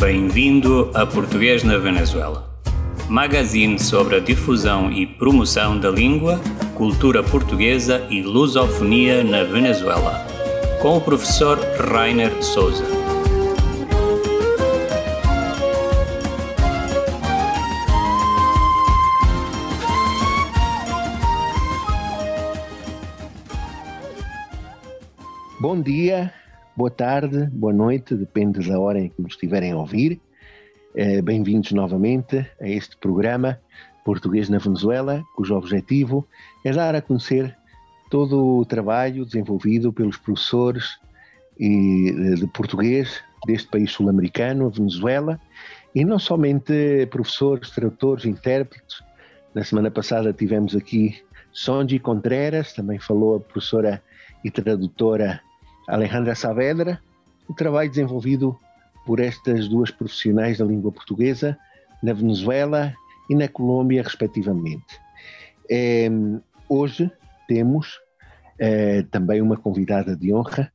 Bem-vindo a Português na Venezuela. Magazine sobre a difusão e promoção da língua, cultura portuguesa e lusofonia na Venezuela. Com o professor Rainer Souza. Bom dia, boa tarde, boa noite, depende da hora em que nos estiverem a ouvir. Eh, Bem-vindos novamente a este programa Português na Venezuela, cujo objetivo é dar a conhecer todo o trabalho desenvolvido pelos professores e, de, de português deste país sul-americano, a Venezuela, e não somente professores, tradutores, intérpretes. Na semana passada tivemos aqui Sonji Contreras, também falou a professora e tradutora Alejandra Saavedra, o trabalho desenvolvido por estas duas profissionais da língua portuguesa na Venezuela e na Colômbia, respectivamente. Eh, hoje temos eh, também uma convidada de honra,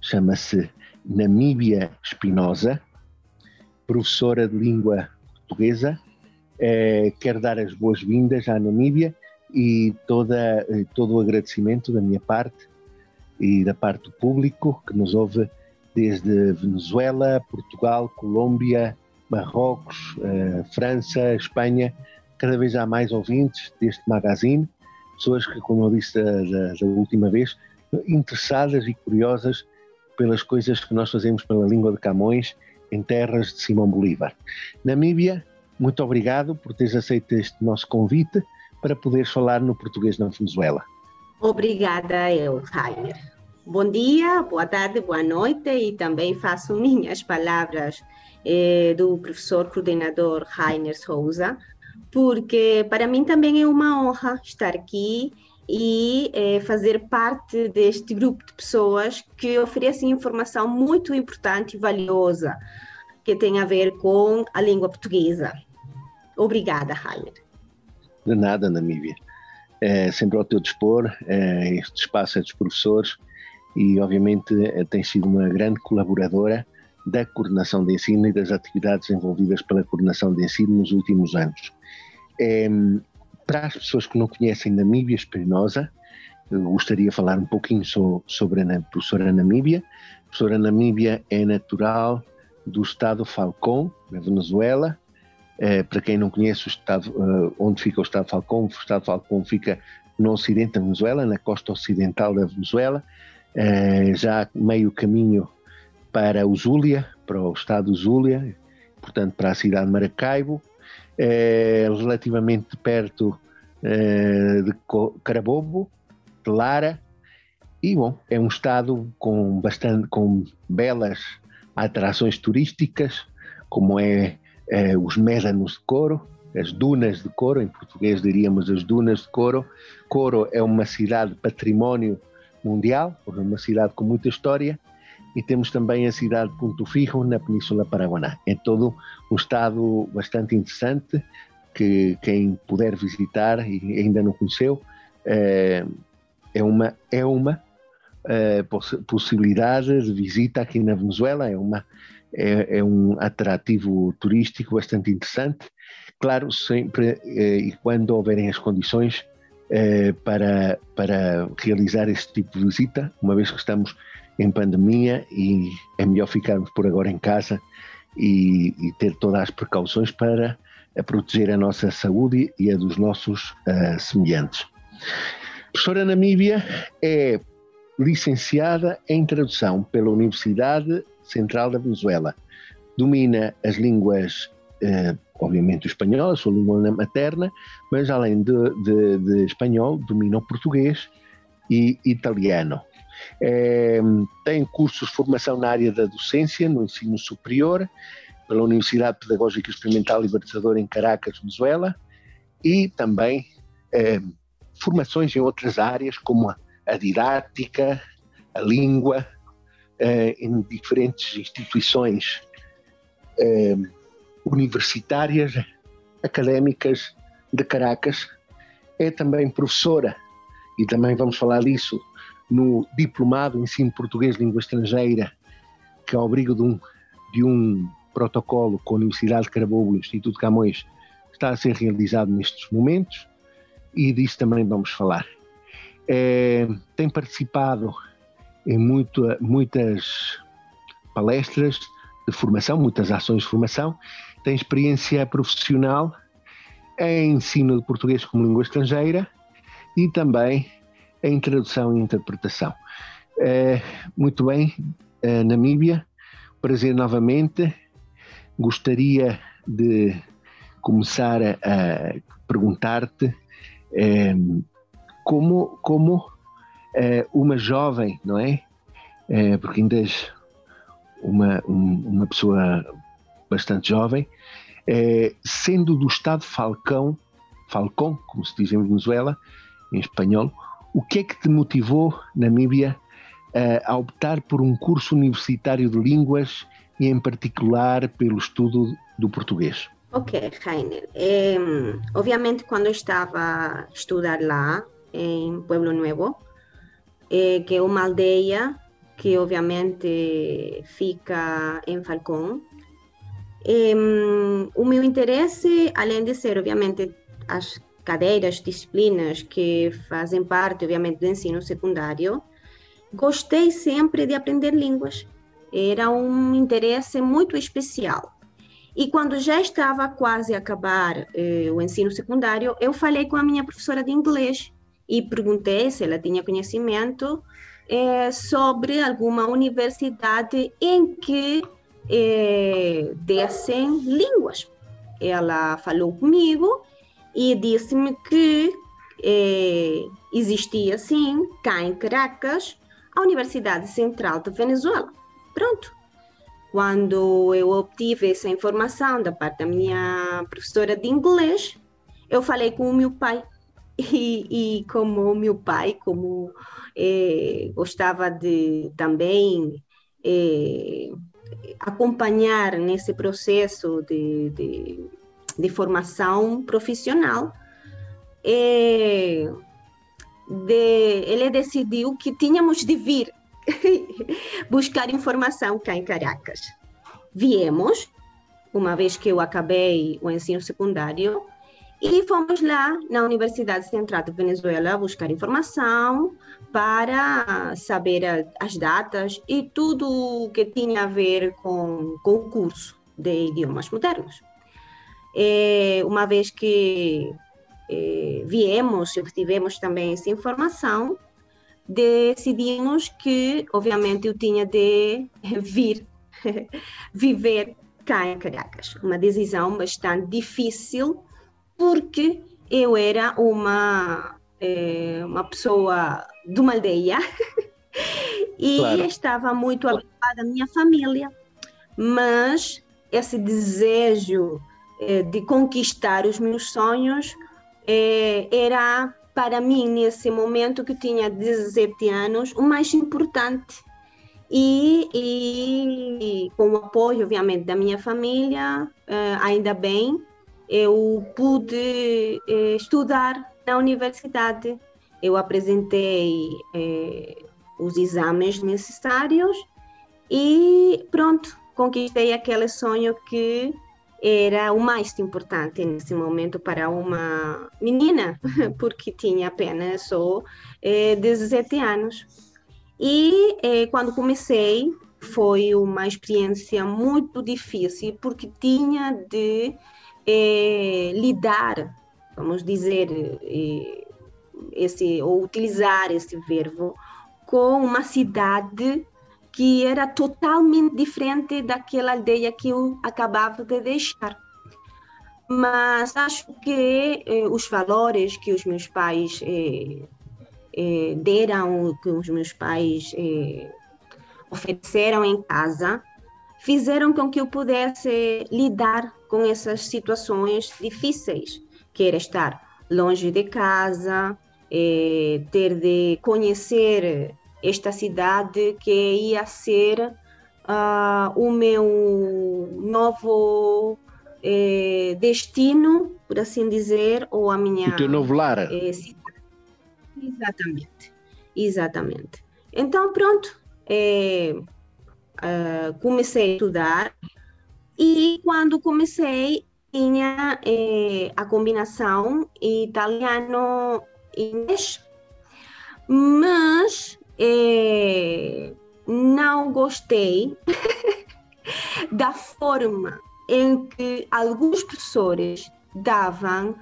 chama-se Namíbia Espinosa, professora de língua portuguesa. Eh, quero dar as boas-vindas à Namíbia e toda, todo o agradecimento da minha parte e da parte do público que nos ouve desde Venezuela, Portugal, Colômbia, Marrocos, eh, França, Espanha. Cada vez há mais ouvintes deste magazine, pessoas que, como eu disse da, da, última vez, interessadas e curiosas pelas coisas que nós fazemos pela língua de Camões em terras de Simão Bolívar. Namíbia, muito obrigado por teres aceito este nosso convite para poderes falar no português na Venezuela. Obrigada eu, Rainer. Bom dia, boa tarde, boa noite e também faço minhas palavras eh, do professor coordenador Rainer Souza, porque para mim também é uma honra estar aqui e eh, fazer parte deste grupo de pessoas que oferecem informação muito importante e valiosa que tem a ver com a língua portuguesa. Obrigada, Rainer. De nada, Namíbia é sempre ao teu dispor, é, este espaço é dos professores e obviamente é, tem sido uma grande colaboradora da coordenação de ensino e das atividades envolvidas pela coordenação de ensino nos últimos anos. É, para as pessoas que não conhecem Namíbia Espinosa, gostaria de falar um pouquinho so, sobre a professora Namíbia. A professora Namíbia é natural do estado Falcón, na Venezuela, eh, para quem não conhece o estado, uh, onde fica o estado de Falcón, o estado de Falcón fica no ocidente da Venezuela, na costa ocidental da Venezuela, uh, já meio caminho para o Zulia, para o estado Zulia, portanto para a cidade de Maracaibo, relativamente perto de Carabobo, de Lara, e bom, é um estado com bastante, com belas atrações turísticas, como é eh, os médanos de Coro, as dunas de Coro, em português diríamos as dunas de Coro. Coro é uma cidade património mundial, uma cidade com muita história, e temos também a cidade de Ponto Fijo, na Península Paraguaná. É todo um estado bastante interessante, que quem puder visitar e ainda não conheceu, eh, é uma, é uma eh, possibilidade de visita aqui na Venezuela, é uma é, é, um atrativo turístico bastante interessante. Claro, sempre eh, e quando houverem as condições eh, para, para realizar este tipo de visita, uma vez que estamos em pandemia e é melhor ficarmos por agora em casa e, e ter todas as precauções para a proteger a nossa saúde e a dos nossos uh, semelhantes. Professora Namíbia é licenciada em tradução pela Universidade Central da Venezuela. Domina as línguas, eh, obviamente o espanhol, a sua língua materna, mas além de, de, de espanhol, domina o português e italiano. Eh, tem cursos de formação na área da docência, no ensino superior, pela Universidade Pedagógica Experimental Libertadora em Caracas, Venezuela, e também eh, formações em outras áreas, como a, a didática, a língua, eh, em diferentes instituições eh, universitárias, académicas de Caracas. É também professora, e também vamos falar disso, no Diplomado Ensino Português Língua Estrangeira, que é ao abrigo de um, de um protocolo com a Universidade de Carabobo e o Instituto Camões está a ser realizado nestes momentos e disso também vamos falar. É, tem participado em muito, muitas palestras de formação, muitas ações de formação, tem experiência profissional em ensino de português como língua estrangeira e também em tradução e interpretação. É, muito bem, é, Namíbia, prazer novamente. Gostaria de começar a, a perguntar-te é, como, como uma jovem, não é? é porque ainda és uma, um, uma pessoa bastante jovem, é, sendo do Estado Falcão, Falcão, como se diz em Venezuela, em espanhol, o que é que te motivou, Namíbia, a optar por um curso universitário de línguas e, em particular, pelo estudo do português? Ok, Rainer. Obviamente, quando estava a estudar lá, em Pueblo Nuevo, é, que é uma aldeia que, obviamente, fica em Falcón, é, o meu interesse, além de ser, obviamente, as cadeiras, disciplinas que fazem parte, obviamente, do ensino secundário, gostei sempre de aprender línguas. Era um interesse muito especial. E quando já estava quase a acabar eh, o ensino secundário, eu falei com a minha professora de inglês e perguntei se ela tinha conhecimento eh, sobre alguma universidade em que eh, dessem línguas. Ela falou comigo e disse-me que eh, existia, sim, cá em Caracas, a Universidade Central de Venezuela. Pronto. Quando eu obtive essa informação da parte da minha professora de inglês, eu falei com o meu pai. E, e como meu pai, como eh, gostava de também eh, acompanhar nesse processo de, de, de formação profissional, eh, de, ele decidiu que tínhamos de vir buscar informação cá em Caracas. Viemos, uma vez que eu acabei o ensino secundário, e fomos lá na Universidade Central de Venezuela buscar informação para saber as datas e tudo que tinha a ver com, com o curso de idiomas modernos. E, uma vez que eh, viemos e obtivemos também essa informação, decidimos que, obviamente, eu tinha de vir viver cá em Caracas. Uma decisão bastante difícil, porque eu era uma, eh, uma pessoa de uma aldeia e claro. estava muito habituada à minha família, mas esse desejo eh, de conquistar os meus sonhos é, era para mim, nesse momento que tinha 17 anos, o mais importante. E, e, com o apoio, obviamente, da minha família, eh, ainda bem, eu pude eh, estudar na universidade. Eu apresentei eh, os exames necessários e pronto, conquistei aquele sonho que era o mais importante nesse momento para uma menina, porque tinha apenas só eh, 17 anos. E eh, quando comecei, foi uma experiência muito difícil, porque tinha de eh, lidar, vamos dizer, eh, esse, ou utilizar esse verbo, com uma cidade que era totalmente diferente daquela aldeia que eu acabava de deixar. Mas acho que eh, os valores que os meus pais eh, eh, deram, que os meus pais ofereceram em casa, fizeram com que eu pudesse lidar com essas situações difíceis, que era estar longe de casa, eh, ter de conhecer esta cidade que ia ser uh, o meu novo eh, destino, por assim dizer, ou a minha. O teu novo lar. Eh, exatamente, exatamente. Então, pronto, uh, comecei a estudar, E quando comecei, tinha eh, a combinação italiano-inglês, mas eh, não gostei da forma em que alguns professores davam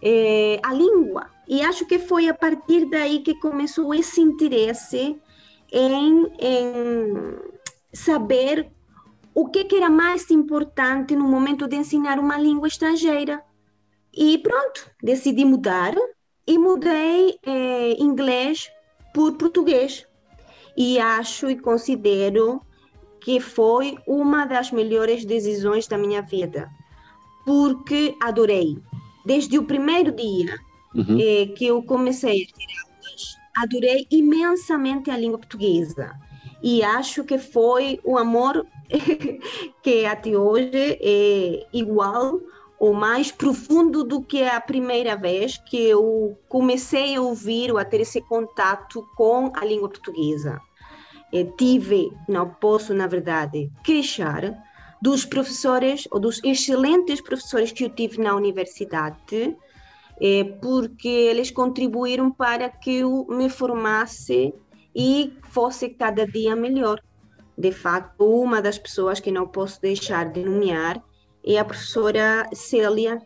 eh, a língua. E acho que foi a partir daí que começou esse interesse em, em saber o que, que, era mais importante no momento de ensinar uma língua estrangeira. E pronto, decidi mudar e mudei eh, inglês por português. E acho e considero que foi uma das melhores decisões da minha vida, porque adorei. Desde o primeiro dia uhum. eh, que eu comecei a ter aulas, adorei imensamente a língua portuguesa. E acho que foi o amor que até hoje é igual ou mais profundo do que a primeira vez que eu comecei a ouvir ou a ter esse contato com a língua portuguesa. Eu tive, não posso, na verdade, queixar dos professores ou dos excelentes professores que eu tive na universidade, é, porque eles contribuíram para que eu me formasse e fosse cada dia melhor. De fato, uma das pessoas que não posso deixar de nomear é a professora Célia.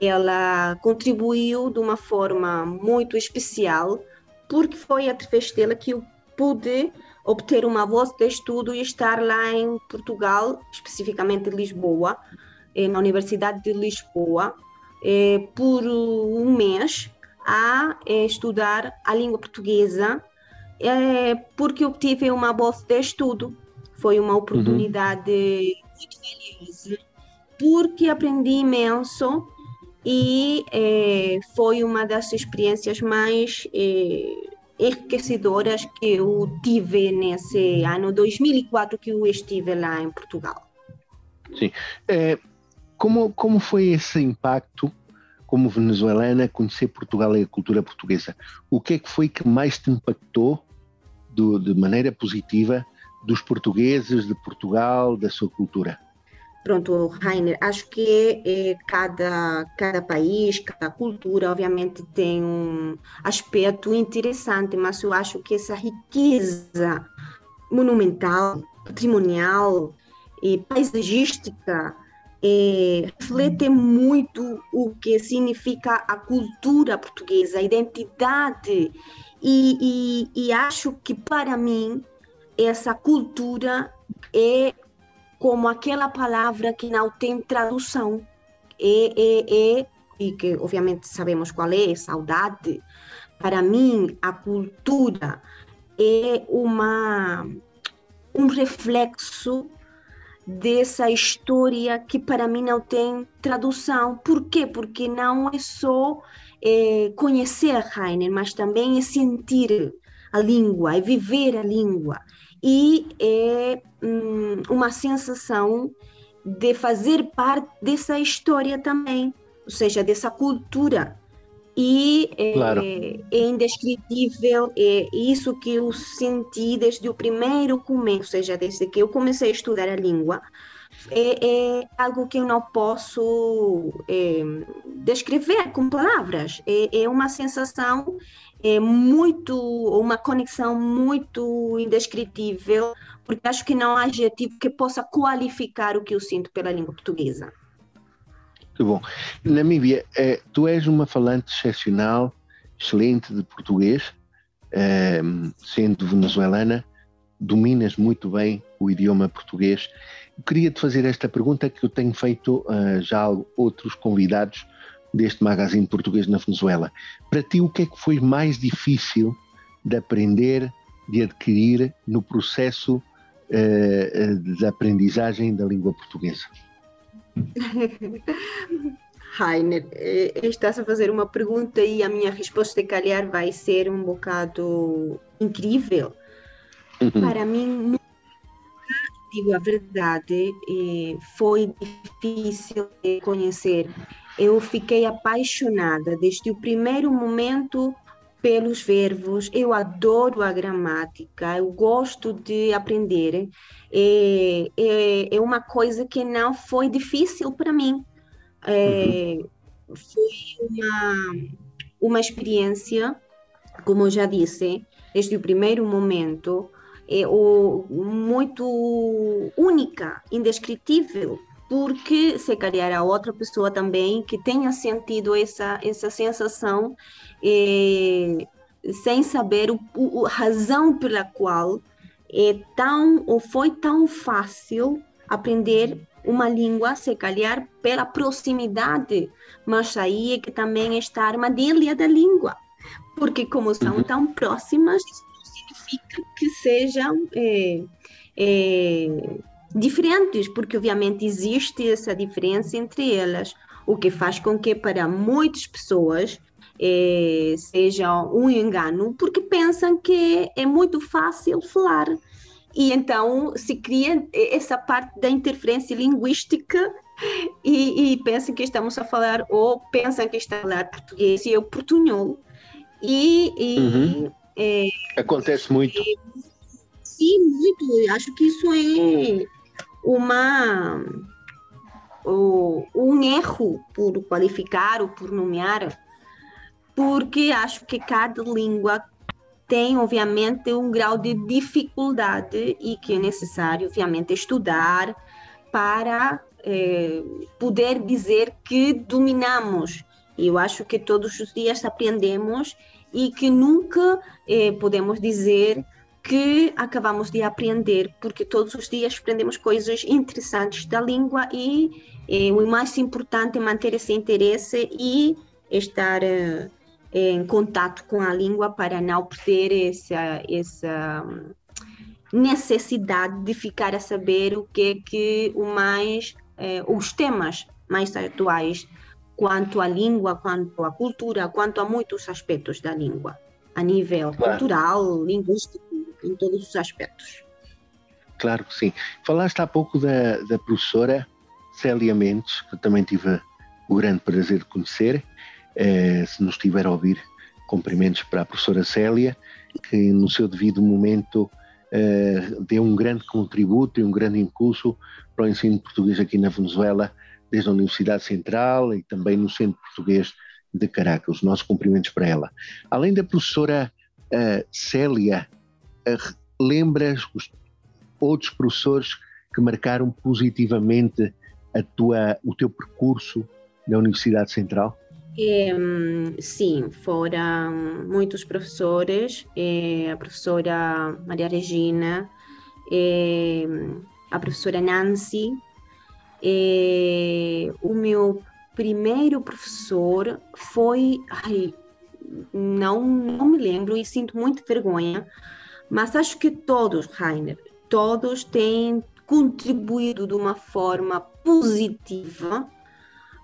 Ela contribuiu de uma forma muito especial, porque foi através dela que eu pude obter uma bolsa de estudo e estar lá em Portugal, especificamente em Lisboa, eh, na Universidade de Lisboa, eh, por um mês a eh, estudar a língua portuguesa, porque obtive uma bolsa de estudo. Foi uma oportunidade uhum. muito valiosa, porque aprendi imenso e foi uma das experiências mais enriquecedoras que eu tive nesse ano 2004 que eu estive lá em Portugal. Sim. É, como, como foi esse impacto como venezuelana conhecer Portugal e a cultura portuguesa? O que é que foi que mais te impactou do, de maneira positiva dos portugueses, de Portugal, da sua cultura? Pronto, Rainer, acho que eh, cada, cada país, cada cultura, obviamente, tem um aspecto interessante, mas eu acho que essa riqueza monumental, patrimonial e paisagística eh, reflete muito o que significa a cultura portuguesa, a identidade. E, e, e acho que, para mim, essa cultura é como aquela palavra que não tem tradução. É, é, é, e que obviamente sabemos qual é, saudade. Para mim, a cultura é uma, um reflexo dessa história que para mim não tem tradução. Por quê? Porque não é só é, conhecer Heiner, mas também é sentir a língua, é viver a língua e é hum, uma sensação de fazer parte dessa história também, ou seja, dessa cultura. E é, claro. é, é indescritível, é isso que eu senti desde o primeiro começo, ou seja, desde que eu comecei a estudar a língua, é, é algo que eu não posso é, descrever com palavras. É, é uma sensação é muito, uma conexão muito indescritível, porque acho que não há adjetivo que possa qualificar o que eu sinto pela língua portuguesa. Muito bom. Namíbia, é, tu és uma falante excepcional, excelente de português, é, sendo venezuelana, dominas muito bem o idioma português. Eu queria te fazer esta pergunta que eu tenho feito uh, já a outros convidados deste magazine português na Venezuela. Para ti, o que é que foi mais difícil de aprender, de adquirir no processo uh, de aprendizagem da língua portuguesa? Rainer, eh, estás a fazer uma pergunta e a minha resposta, calhar, vai ser um bocado incrível. Uhum. Para mim, digo a verdade, foi difícil conhecer eu fiquei apaixonada desde o primeiro momento pelos verbos, eu adoro a gramática, eu gosto de aprender. É, é, é uma coisa que não foi difícil para mim. É, uhum. Foi uma, uma experiência, como eu já disse, desde o primeiro momento, é, o, muito única, indescritível, porque se calhar a outra pessoa também que tenha sentido essa, essa sensação é, sem saber o, o, a razão pela qual é tão ou foi tão fácil aprender uma língua, se calhar pela proximidade, mas aí é que também está a armadilha da língua, porque como são uhum. tão próximas, isso não significa que sejam é, é, diferentes, porque obviamente existe essa diferença entre elas, o que faz com que para muitas pessoas é, seja um engano, porque pensam que é muito fácil falar. E então se cria essa parte da interferência linguística e, e pensam que estamos a falar, ou pensam que está a falar português e eu portunhol. E, e uhum. é, acontece muito. É, sim, muito. Acho que isso é uma um erro por qualificar ou por nomear porque acho que cada língua tem, obviamente, um grau de dificuldade e que é necessário, obviamente, estudar para é, poder dizer que dominamos. Eu acho que todos os dias aprendemos e que nunca é, podemos dizer que acabamos de aprender, porque todos os dias aprendemos coisas interessantes da língua e o mais importante é manter esse interesse e estar em contato com a língua para não perder essa, essa necessidade de ficar a saber o que é que o mais, eh, os temas mais atuais quanto à língua, quanto à cultura, quanto a muitos aspectos da língua, a nível claro. cultural, linguístico, em todos os aspectos. Claro que sim. Falaste há pouco da, da professora Célia Mendes, que também tive o grande prazer de conhecer, eh, se nos estiver a ouvir, cumprimentos para a professora Célia, que no seu devido momento eh, deu um grande contributo e um grande impulso para o ensino português aqui na Venezuela, desde a Universidade Central e também no Centro Português de Caracas. Os nossos cumprimentos para ela. Além da professora uh, Célia, lembras os outros professores que marcaram positivamente a tua, o teu percurso na Universidade Central? É, sim, foram muitos professores, é, a professora Maria Regina, é, a professora Nancy, o meu primeiro professor foi, ai, não, não me lembro e sinto muita vergonha, mas acho que todos, Rainer, todos têm contribuído de uma forma positiva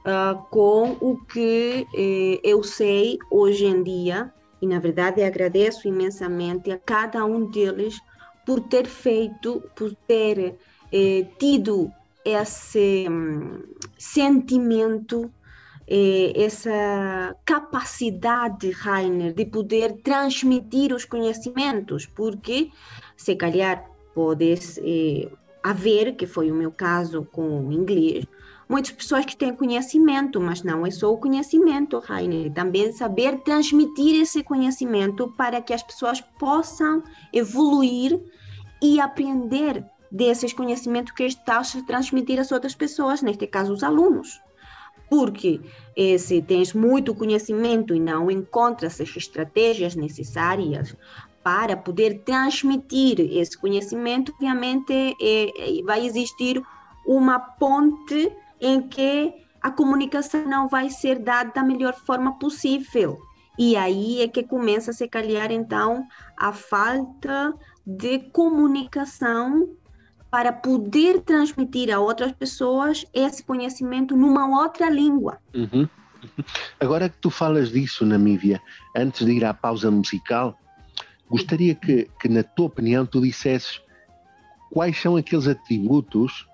uh, com o que eh, eu sei hoje em dia, e na verdade agradeço imensamente a cada um deles por ter feito, por ter eh, tido esse um, sentimento, essa capacidade, Rainer, de poder transmitir os conhecimentos, porque se calhar pode eh, haver, que foi o meu caso com o inglês, muitas pessoas que têm conhecimento, mas não é só o conhecimento, Rainer, também saber transmitir esse conhecimento para que as pessoas possam evoluir e aprender desses conhecimentos que estão a transmitir às outras pessoas, neste caso os alunos. Porque eh, se tens muito conhecimento e não encontras as estratégias necessárias para poder transmitir esse conhecimento, obviamente eh, vai existir uma ponte em que a comunicação não vai ser dada da melhor forma possível. E aí é que começa a se calhar, então, a falta de comunicação para poder transmitir a outras pessoas esse conhecimento numa outra língua. Uhum. Agora que tu falas disso, Namíbia, antes de ir à pausa musical, gostaria que, que, na tua opinião, tu dissesses quais são aqueles atributos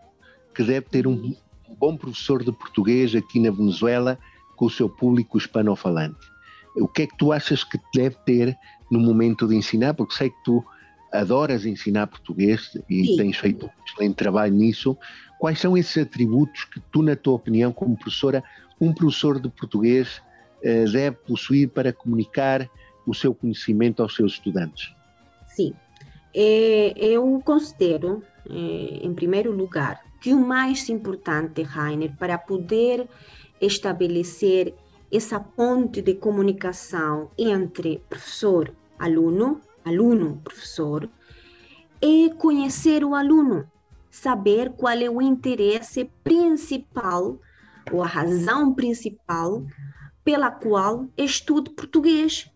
que deve ter um, bom professor de português aqui na Venezuela com o seu público hispanofalante. o que é que tu achas que deve ter no momento de ensinar? Porque sei que tu adoras ensinar português e Sim. tens feito um excelente trabalho nisso. Quais são esses atributos que tu, na tua opinião, como professora, um professor de português eh, deve possuir para comunicar o seu conhecimento aos seus estudantes? Sim, é, eu considero, é, em primeiro lugar, que o mais importante, Rainer, para poder estabelecer essa ponte de comunicação entre professor, aluno, aluno, professor, é conhecer o aluno, saber qual é o interesse principal ou a razão principal pela qual estudo português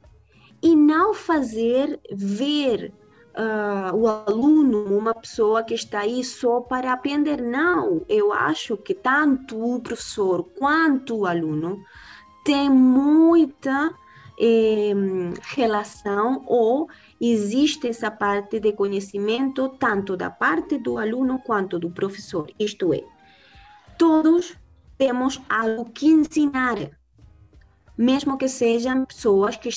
e não fazer ver uh, o aluno uma pessoa que está aí só para aprender. Não, eu acho que tanto o professor quanto o aluno tem muita eh, relação ou existe essa parte de conhecimento tanto da parte do aluno quanto do professor. Isto é, todos temos algo que ensinar, mesmo que sejam pessoas que,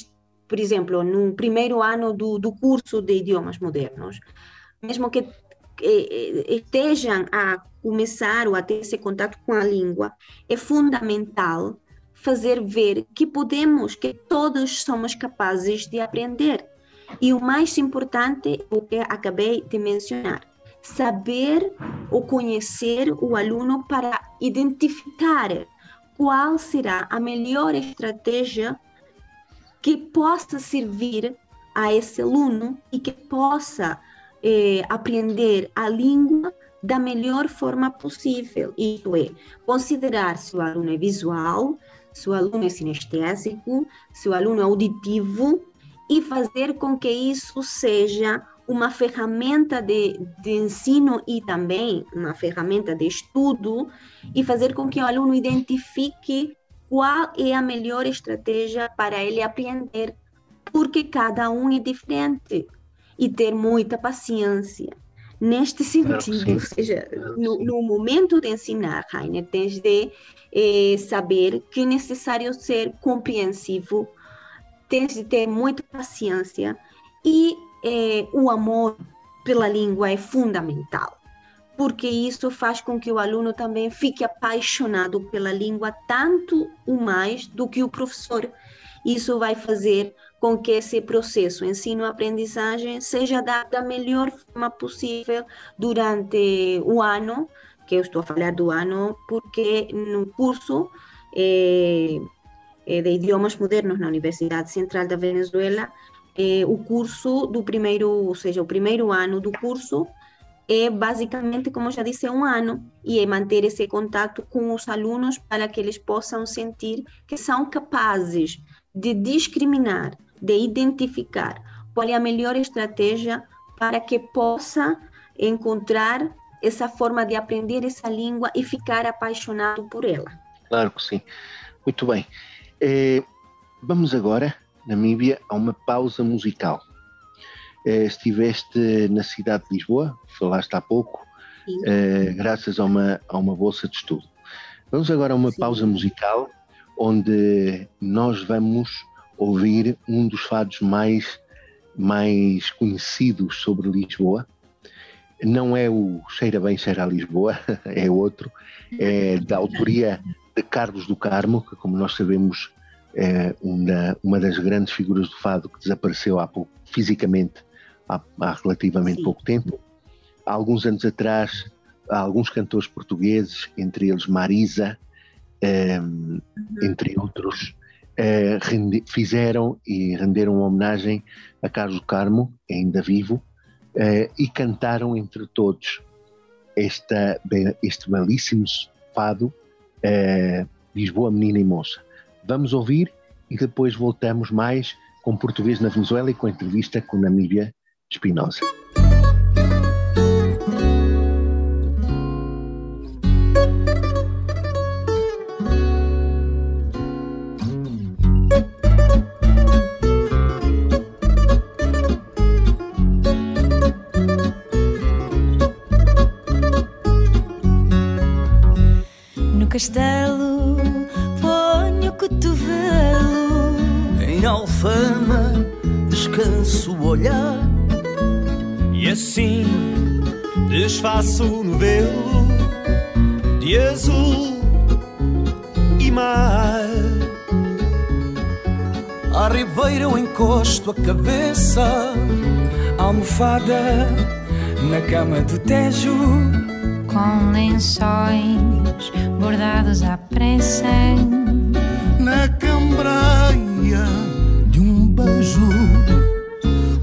por exemplo, no primeiro ano do, do curso de idiomas modernos, mesmo que estejam a começar ou a ter esse contato com a língua, é fundamental fazer ver que podemos, que todos somos capazes de aprender. E o mais importante, o que acabei de mencionar, saber ou conhecer o aluno para identificar qual será a melhor estratégia que possa servir a esse aluno e que possa eh, aprender a língua da melhor forma possível. Isto é, considerar se o aluno é visual, se o aluno é sinestésico, se o aluno é auditivo e fazer com que isso seja uma ferramenta de, de ensino e também uma ferramenta de estudo e fazer com que o aluno identifique qual é a melhor estratégia para ele aprender, porque cada um é diferente e ter muita paciência. Neste sentido, ou seja, no, no, momento de ensinar, Rainer, tens de é, saber que é necessário ser compreensivo, tens de ter muita paciência e é, o amor pela língua é fundamental, porque isso faz com que o aluno também fique apaixonado pela língua tanto ou mais do que o professor. Isso vai fazer com que esse processo ensino-aprendizagem seja dado da melhor forma possível durante o ano, que eu estou a falar do ano porque no curso eh, eh, de idiomas modernos na Universidade Central da Venezuela, eh, o curso do primeiro, ou seja, o primeiro ano do curso é basicamente, como já disse, um ano e é manter esse contato com os alunos para que eles possam sentir que são capazes de discriminar, de identificar qual é a melhor estratégia para que possa encontrar essa forma de aprender essa língua e ficar apaixonado por ela. Claro que sim. Muito bem. É, vamos agora, Namíbia, a uma pausa musical. É, estiveste na cidade de Lisboa, falaste há pouco, é, graças a uma, a uma bolsa de estudo. Vamos agora a uma sim. pausa musical, onde nós vamos ouvir um dos fados mais, mais conhecidos sobre Lisboa, não é o Cheira Bem, Cheira a Lisboa, é outro, é da autoria de Carlos do Carmo, que, como nós sabemos, é uma, uma das grandes figuras do fado que desapareceu há pouco, fisicamente há, há relativamente Sim. pouco tempo. Há alguns anos atrás, há alguns cantores portugueses, entre eles Marisa, é, uhum. entre outros, é, fizeram e renderam homenagem a Carlos Carmo, ainda vivo, uh, e cantaram entre todos esta, este belíssimo fado uh, Lisboa, Menina e Moça. Vamos ouvir e depois voltamos mais com português na Venezuela e com a entrevista com Namíbia Espinosa. Castelo, ponho o cotovelo. Em alfama descanso o olhar. E assim desfaço o novelo de azul e mar. À ribeira eu encosto a cabeça, almofada na cama do Tejo, com lençóis bordados à pressa, na cambreia de um beijo.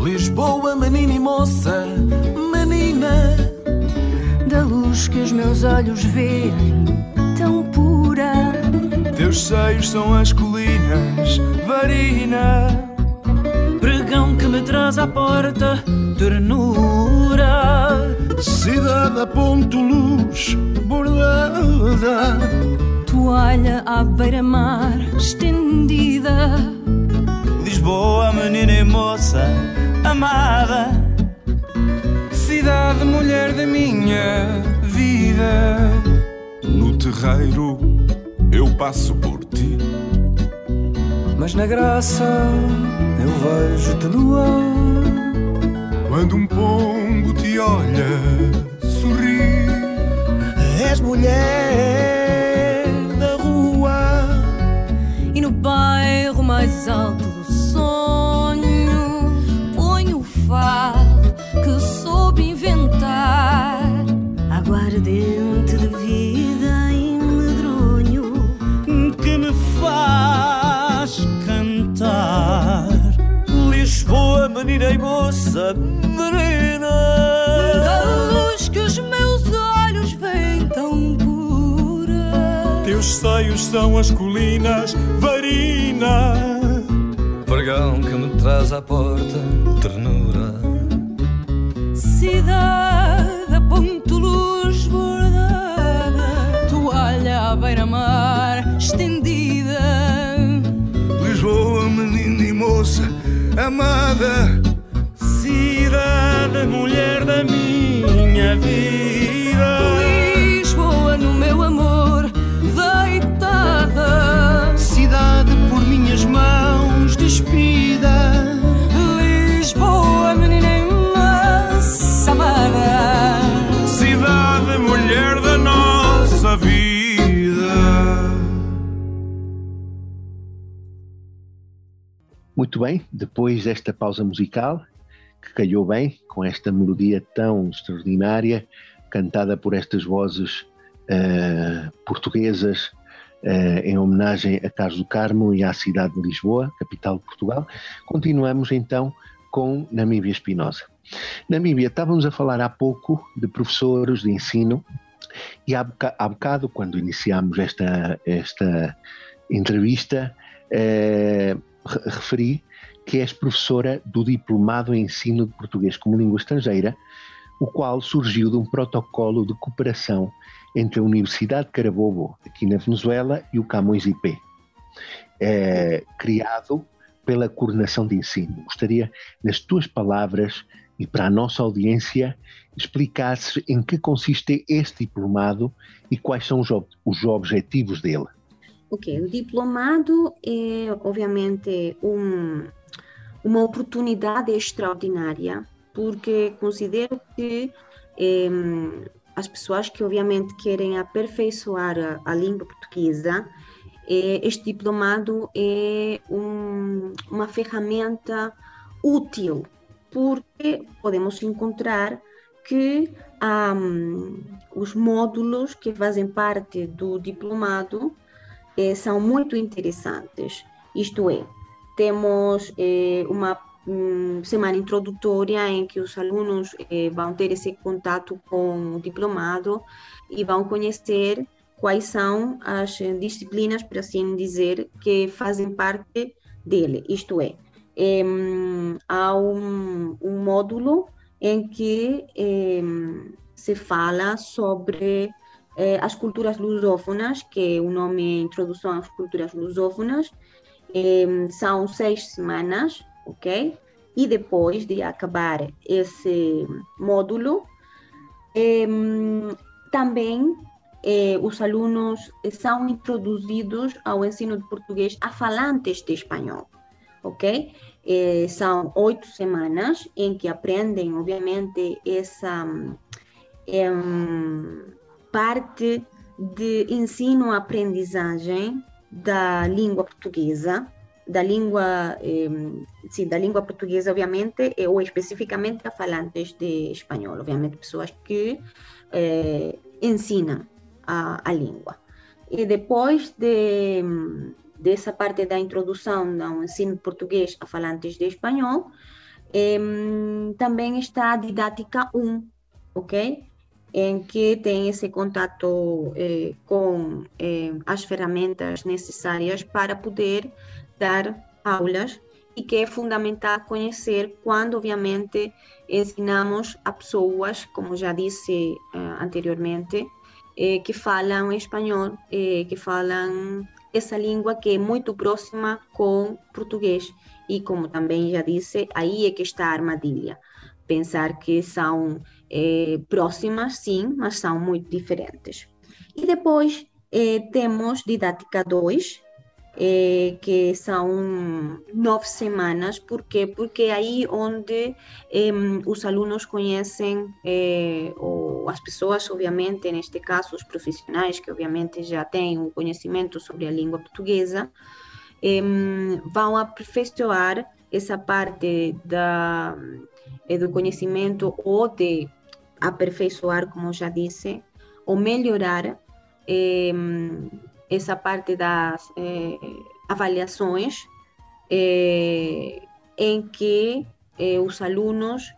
Lisboa, menina e moça, menina da luz que os meus olhos veem, tão pura. Teus seios são as colinas, varina. Pregão que me traz à porta, ternura. Cidade a ponto luz, bordada. Toalha à beira-mar, estendida. Lisboa, menina e moça, amada. Cidade, mulher da minha vida. No terreiro eu passo por ti. Mas na graça eu vejo-te no ar. Quando um pombo te olha, sorri. És mulher da rua. E no bairro mais alto E moça, menina. Da luz que os meus olhos veem tão pura. Teus seios são as colinas, varina. Pregão que me traz à porta, ternura. Cidade a ponto luz bordada, toalha à beira-mar estendida. Lisboa, menina e moça, amada. Cidade, mulher da minha vida. Lisboa no meu amor deitada. Cidade por minhas mãos despida. Lisboa, menina amada. Cidade, mulher da nossa vida. Muito bem, depois desta pausa musical, calhou bem com esta melodia tão extraordinária, cantada por estas vozes eh, portuguesas eh, em homenagem a Carlos do Carmo e à cidade de Lisboa, capital de Portugal, continuamos então com Namíbia Espinosa. Namíbia, estávamos a falar há pouco de professores de ensino e há boca- há bocado, quando iniciámos esta, esta entrevista, eh, re- referi que és professora do Diplomado em Ensino de Português como Língua Estrangeira, o qual surgiu de um protocolo de cooperação entre a Universidade de Carabobo, aqui na Venezuela, e o Camões IP, eh, criado pela Coordenação de Ensino. Gostaria, nas tuas palavras e para a nossa audiência, explicasses em que consiste este diplomado e quais são os, os objetivos dele. Ok, o diplomado é obviamente um, uma oportunidade extraordinária, porque considero que em, as pessoas que obviamente querem aperfeiçoar a, a língua portuguesa, eh, este diplomado é um- uma ferramenta útil, porque podemos encontrar que hum, os módulos que fazem parte do diplomado eh, são muito interessantes. Isto é, temos eh, uma hum, semana introdutória em que os alunos eh, vão ter esse contato com o diplomado e vão conhecer quais são as eh, disciplinas, por assim dizer, que fazem parte dele. Isto é, em, há um, um módulo em que se fala sobre eh, as culturas lusófonas, que o nome é Introdução às Culturas Lusófonas, Em, são seis semanas, ok? E depois de acabar esse módulo, em, também eh, os alunos são introduzidos ao ensino de português a falantes de espanhol, ok? Eh, são oito semanas em que aprendem, obviamente, essa parte de ensino-aprendizagem da língua portuguesa, da língua, eh, sim, da língua portuguesa, obviamente, ou especificamente a falantes de espanhol, obviamente, pessoas que eh, ensinam a, a língua. E depois de, dessa parte da introdução ao ensino português a falantes de espanhol, eh, também está a didática 1, ok? Em que tem esse contato eh, com eh, as ferramentas necessárias para poder dar aulas e que é fundamental conhecer quando, obviamente, ensinamos a pessoas, como já disse uh, anteriormente, eh, que falam espanhol, eh, que falam essa língua que é muito próxima com português. E como também já disse, aí é que está a armadilha. Pensar que são eh, próximas, sim, mas são muito diferentes. E depois eh, temos didática 2, eh, que são nove semanas, por quê? Porque é aí onde os alunos conhecem, ou as pessoas, obviamente, neste caso, os profissionais, que obviamente já têm um conhecimento sobre a língua portuguesa, vão aperfeiçoar essa parte da, do conhecimento ou de aperfeiçoar, como já disse, ou melhorar essa parte das eh, avaliações eh, em que eh, os alunos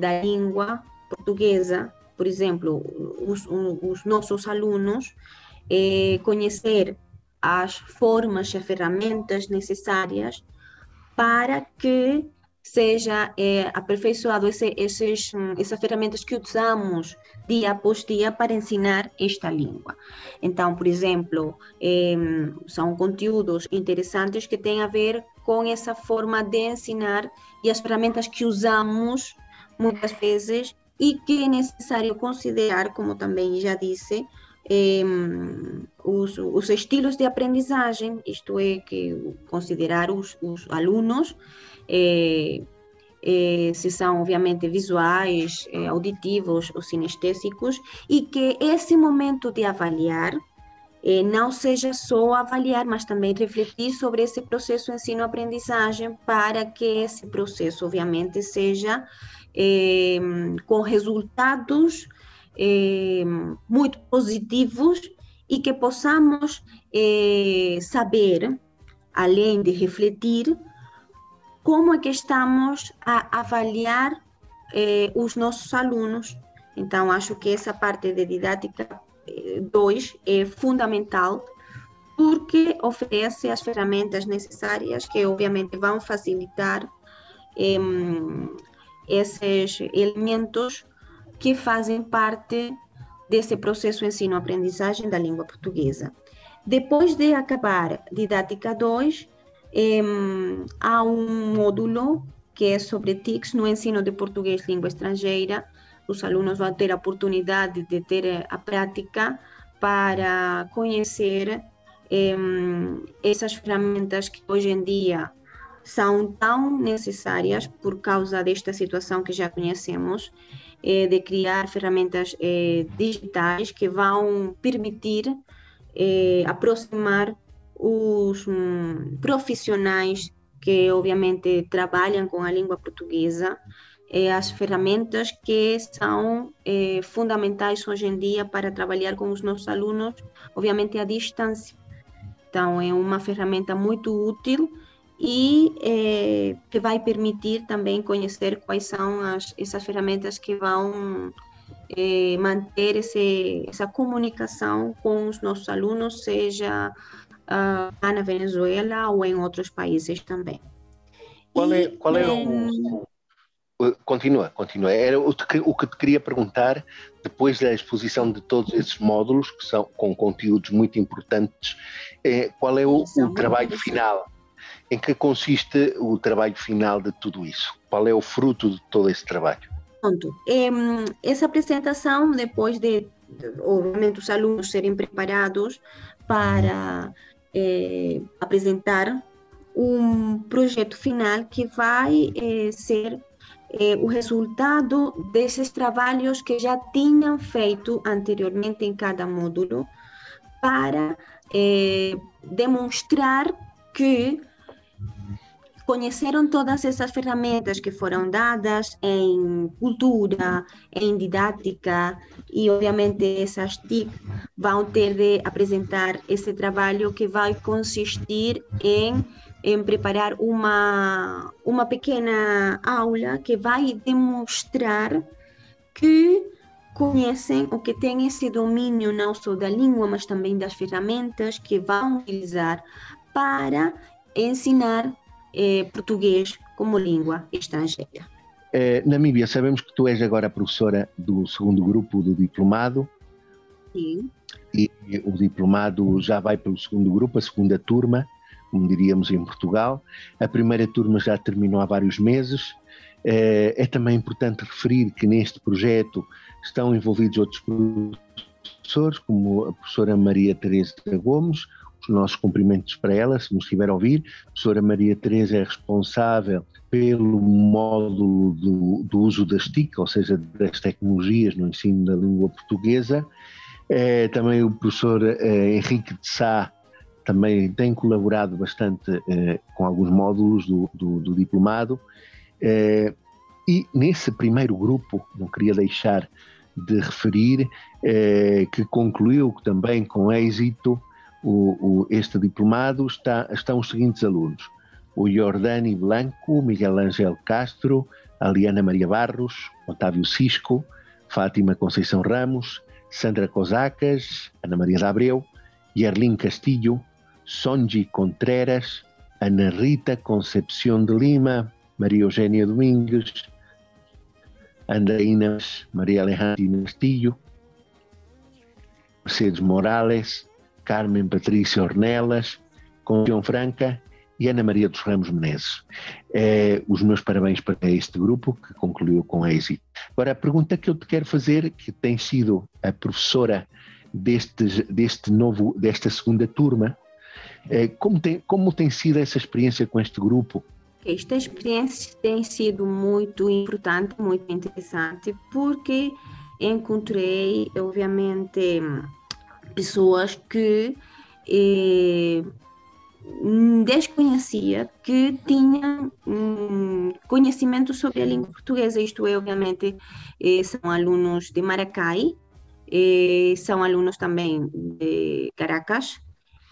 da língua portuguesa, por exemplo, os, os nossos alunos, conhecer as formas e ferramentas necessárias para que seja é, aperfeiçoado esse, esses, essas ferramentas que usamos dia após dia para ensinar esta língua. Então, por exemplo, é, são conteúdos interessantes que têm a ver com essa forma de ensinar e as ferramentas que usamos muitas vezes e que é necessário considerar, como também já disse, é, os, os, estilos de aprendizagem, isto é, que considerar os, os alunos é, é, se são obviamente visuais, é, auditivos ou sinestésicos, e que esse momento de avaliar é, não seja só avaliar, mas também refletir sobre esse processo ensino-aprendizagem para que esse processo, obviamente, seja é, com resultados é, muito positivos e que possamos saber, além de refletir, como é que estamos a avaliar eh, os nossos alunos. Então, acho que essa parte de didática 2 eh, é fundamental, porque oferece as ferramentas necessárias que, obviamente, vão facilitar eh, esses elementos que fazem parte desse processo ensino-aprendizagem da língua portuguesa. Depois de acabar didática 2, há um módulo que é sobre TICs no ensino de português língua estrangeira. Os alunos vão ter a oportunidade de ter a prática para conhecer essas ferramentas que hoje em dia são tão necessárias por causa desta situação que já conhecemos, eh, de criar ferramentas eh, digitais que vão permitir eh, aproximar os hum, profissionais que obviamente trabalham com a língua portuguesa, eh, as ferramentas que são eh, fundamentais hoje em dia para trabalhar com os nossos alunos, obviamente à distância. Então, é uma ferramenta muito útil e eh, que vai permitir também conhecer quais são as, essas ferramentas que vão manter esse, essa comunicação com os nossos alunos, seja uh, na Venezuela ou em outros países também. Qual é, qual é o, Continua, continua. Era o que, o que te queria perguntar, depois da exposição de todos esses módulos, que são com conteúdos muito importantes, é, qual é o, o trabalho final? Em que consiste o trabalho final de tudo isso? Qual é o fruto de todo esse trabalho? Pronto. essa apresentação, depois de, obviamente, os alunos serem preparados para eh, apresentar um projeto final que vai eh, ser eh, o resultado desses trabalhos que já tinham feito anteriormente em cada módulo para demonstrar que conheceram todas essas ferramentas que foram dadas em cultura, em didática e, obviamente, essas TIC vão ter de apresentar esse trabalho que vai consistir em, em preparar uma, uma pequena aula que vai demonstrar que conhecem ou que têm esse domínio não só da língua, mas também das ferramentas que vão utilizar para ensinar eh, português como língua estrangeira. Eh, Namíbia, sabemos que tu és agora professora do segundo grupo do diplomado. Sim. E o diplomado já vai pelo segundo grupo, a segunda turma, como diríamos em Portugal. A primeira turma já terminou há vários meses. Eh, é também importante referir que neste projeto estão envolvidos outros professores, como a professora Maria Teresa Gomes, os nossos cumprimentos para ela, se nos estiver a ouvir. A professora Maria Teresa é responsável pelo módulo do, do, uso das TIC, ou seja, das tecnologias no ensino da língua portuguesa. É, também o professor é, Henrique de Sá também tem colaborado bastante é, com alguns módulos do, do, do diplomado. É, e nesse primeiro grupo, não queria deixar de referir, é, que concluiu também com êxito o, o, este diplomado está, estão os seguintes alunos: o Jordani Blanco, Miguel Ángel Castro, Aliana Maria Barros, Otávio Cisco, Fátima Conceição Ramos, Sandra Cosacas, Ana Maria da Abreu, Yerlin Castillo, Sonji Contreras, Ana Rita Concepción de Lima, Maria Eugênia Domingues, Andreina Maria Alejandra Castillo, Mercedes Morales, Carmen Patrícia Ornelas, Conceição Franca e Ana Maria dos Ramos Menezes. É, os meus parabéns para este grupo que concluiu com êxito. Agora, a pergunta que eu te quero fazer, que tem sido a professora deste novo, desta segunda turma, é, como, tem, como tem sido essa experiência com este grupo? Esta experiência tem sido muito importante, muito interessante, porque encontrei, obviamente, pessoas que eh, desconhecia que tinham hum, conhecimento sobre a língua portuguesa. Isto é, obviamente, eh, são alunos de Maracai, eh, são alunos também de Caracas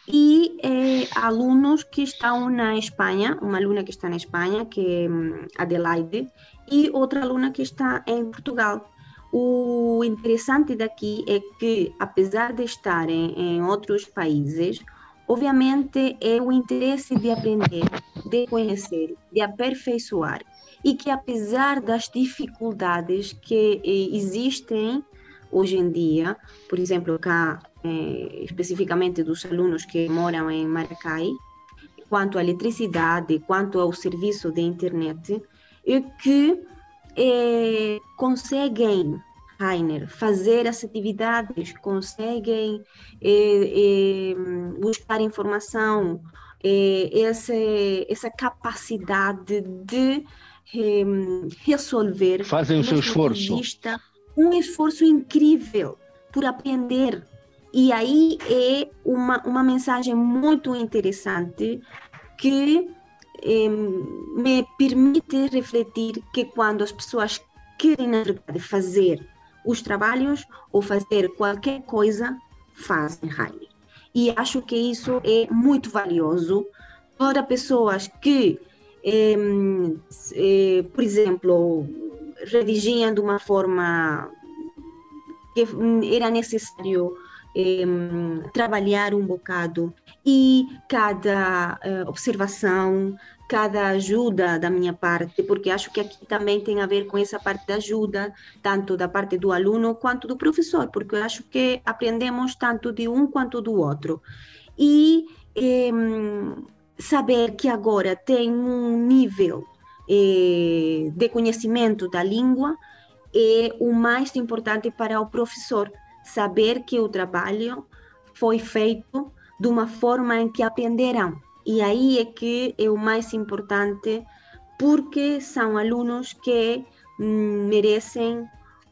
e eh, alunos que estão na Espanha, uma aluna que está na Espanha, que é hum, Adelaide, e outra aluna que está em Portugal. O interessante daqui é que, apesar de estarem em outros países, obviamente é o interesse de aprender, de conhecer, de aperfeiçoar. E que, apesar das dificuldades que eh, existem hoje em dia, por exemplo, cá, eh, especificamente dos alunos que moram em Maracai, quanto à eletricidade, quanto ao serviço de internet, é que é, conseguem, Rainer, fazer as atividades, conseguem é, é, buscar informação, essa, essa capacidade de resolver. Fazem o seu esforço. Um esforço incrível por aprender. E aí é uma, uma mensagem muito interessante que eh, me permite refletir que quando as pessoas querem, na verdade, fazer os trabalhos ou fazer qualquer coisa, fazem Heine. E acho que isso é muito valioso para pessoas que, eh, eh, por exemplo, redigiam de uma forma que era necessário eh, trabalhar um bocado e cada uh, observação, cada ajuda da minha parte, porque acho que aqui também tem a ver com essa parte da ajuda, tanto da parte do aluno quanto do professor, porque eu acho que aprendemos tanto de um quanto do outro. E saber que agora tem um nível eh, de conhecimento da língua é o mais importante para o professor, saber que o trabalho foi feito de uma forma em que aprenderão E aí é que é o mais importante, porque são alunos que hum, merecem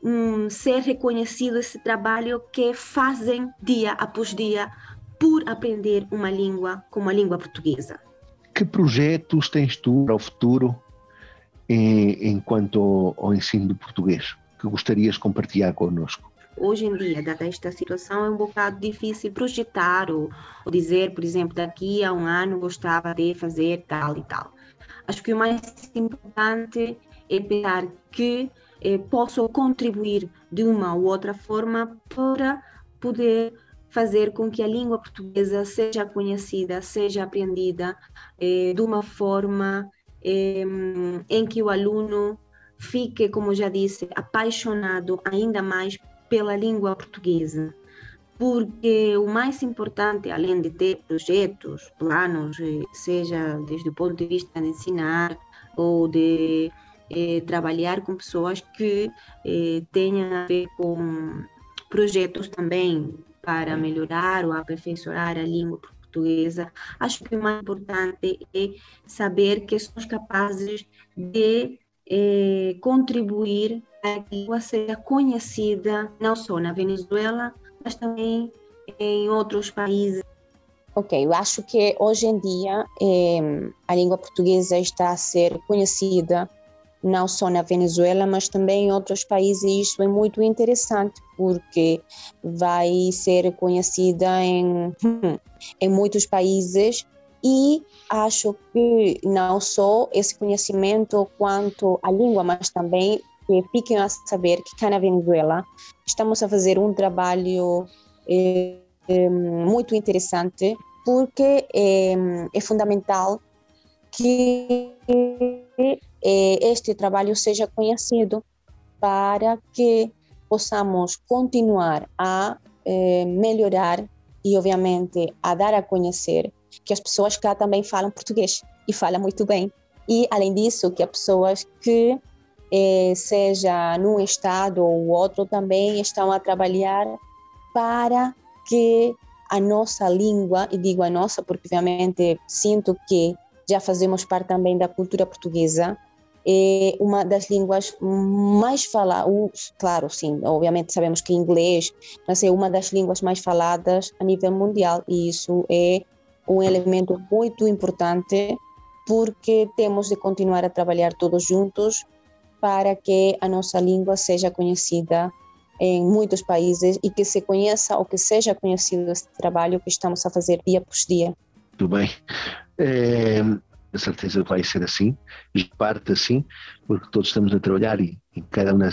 hum, ser reconhecido esse trabalho que fazem dia após dia por aprender uma língua como a língua portuguesa. Que projetos tens tu para o futuro em, enquanto ao, ao ensino do português que gostarias de compartilhar connosco? Hoje em dia, dada esta situação, é um bocado difícil projetar ou, ou, dizer, por exemplo, daqui a um ano gostava de fazer tal e tal. Acho que o mais importante é pensar que eh, posso contribuir de uma ou outra forma para poder fazer com que a língua portuguesa seja conhecida, seja aprendida eh, de uma forma eh, em que o aluno fique, como já disse, apaixonado ainda mais pela língua portuguesa. Porque o mais importante, além de ter projetos, planos, eh, seja desde o ponto de vista de ensinar ou de eh, trabalhar com pessoas que eh, tenham a ver com projetos também para melhorar ou aperfeiçoar a língua portuguesa, acho que o mais importante é saber que somos capazes de eh, contribuir a língua seja conhecida não só na Venezuela, mas também em outros países. Ok, eu acho que hoje em dia a língua portuguesa está a ser conhecida não só na Venezuela, mas também em outros países. E isso é muito interessante, porque vai ser conhecida em, em muitos países e acho que não só esse conhecimento quanto a língua, mas também que fiquem a saber que cá na Venezuela estamos a fazer um trabalho é, é, muito interessante porque é, é fundamental que este trabalho seja conhecido para que possamos continuar a melhorar e, obviamente, a dar a conhecer que as pessoas cá também falam português e falam muito bem. E, além disso, que as pessoas que, eh, seja num estado ou outro, também estão a trabalhar para que a nossa língua, e digo a nossa porque, obviamente, sinto que já fazemos parte também da cultura portuguesa, é uma das línguas mais faladas, claro, sim, obviamente sabemos que inglês, mas é uma das línguas mais faladas a nível mundial e isso é um elemento muito importante porque temos de continuar a trabalhar todos juntos para que a nossa língua seja conhecida em muitos países e que se conheça ou que seja conhecido esse trabalho que estamos a fazer dia por dia. Muito bem. É, certeza vai ser assim, parte assim, porque todos estamos a trabalhar e, e cada um na,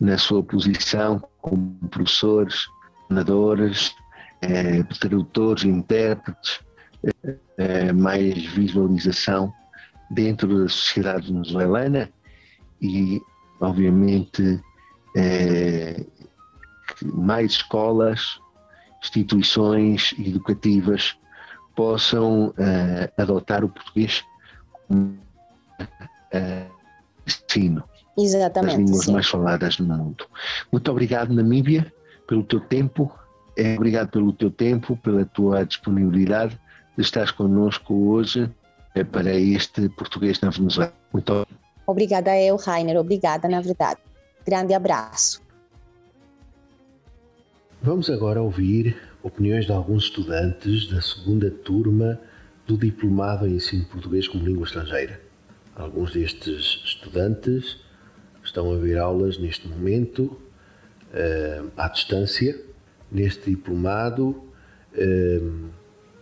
na sua posição, como professores, treinadores, é, tradutores, intérpretes, é, mais visualização dentro da sociedade venezuelana e, obviamente, é, mais escolas, instituições educativas possam uh, adotar o português como uh, ensino. Exatamente. Das línguas sim. mais faladas no mundo. Muito obrigado, Namíbia, pelo teu tempo. É, obrigado pelo teu tempo, pela tua disponibilidade de estar conosco hoje para este português na Venezuela. Muito obrigado. Obrigada eu, Rainer. Obrigada, na verdade. Grande abraço. Vamos agora ouvir opiniões de alguns estudantes da segunda turma do Diplomado em Ensino Português como Língua Estrangeira. Alguns destes estudantes estão a ver aulas neste momento, uh, à distância, neste diplomado uh,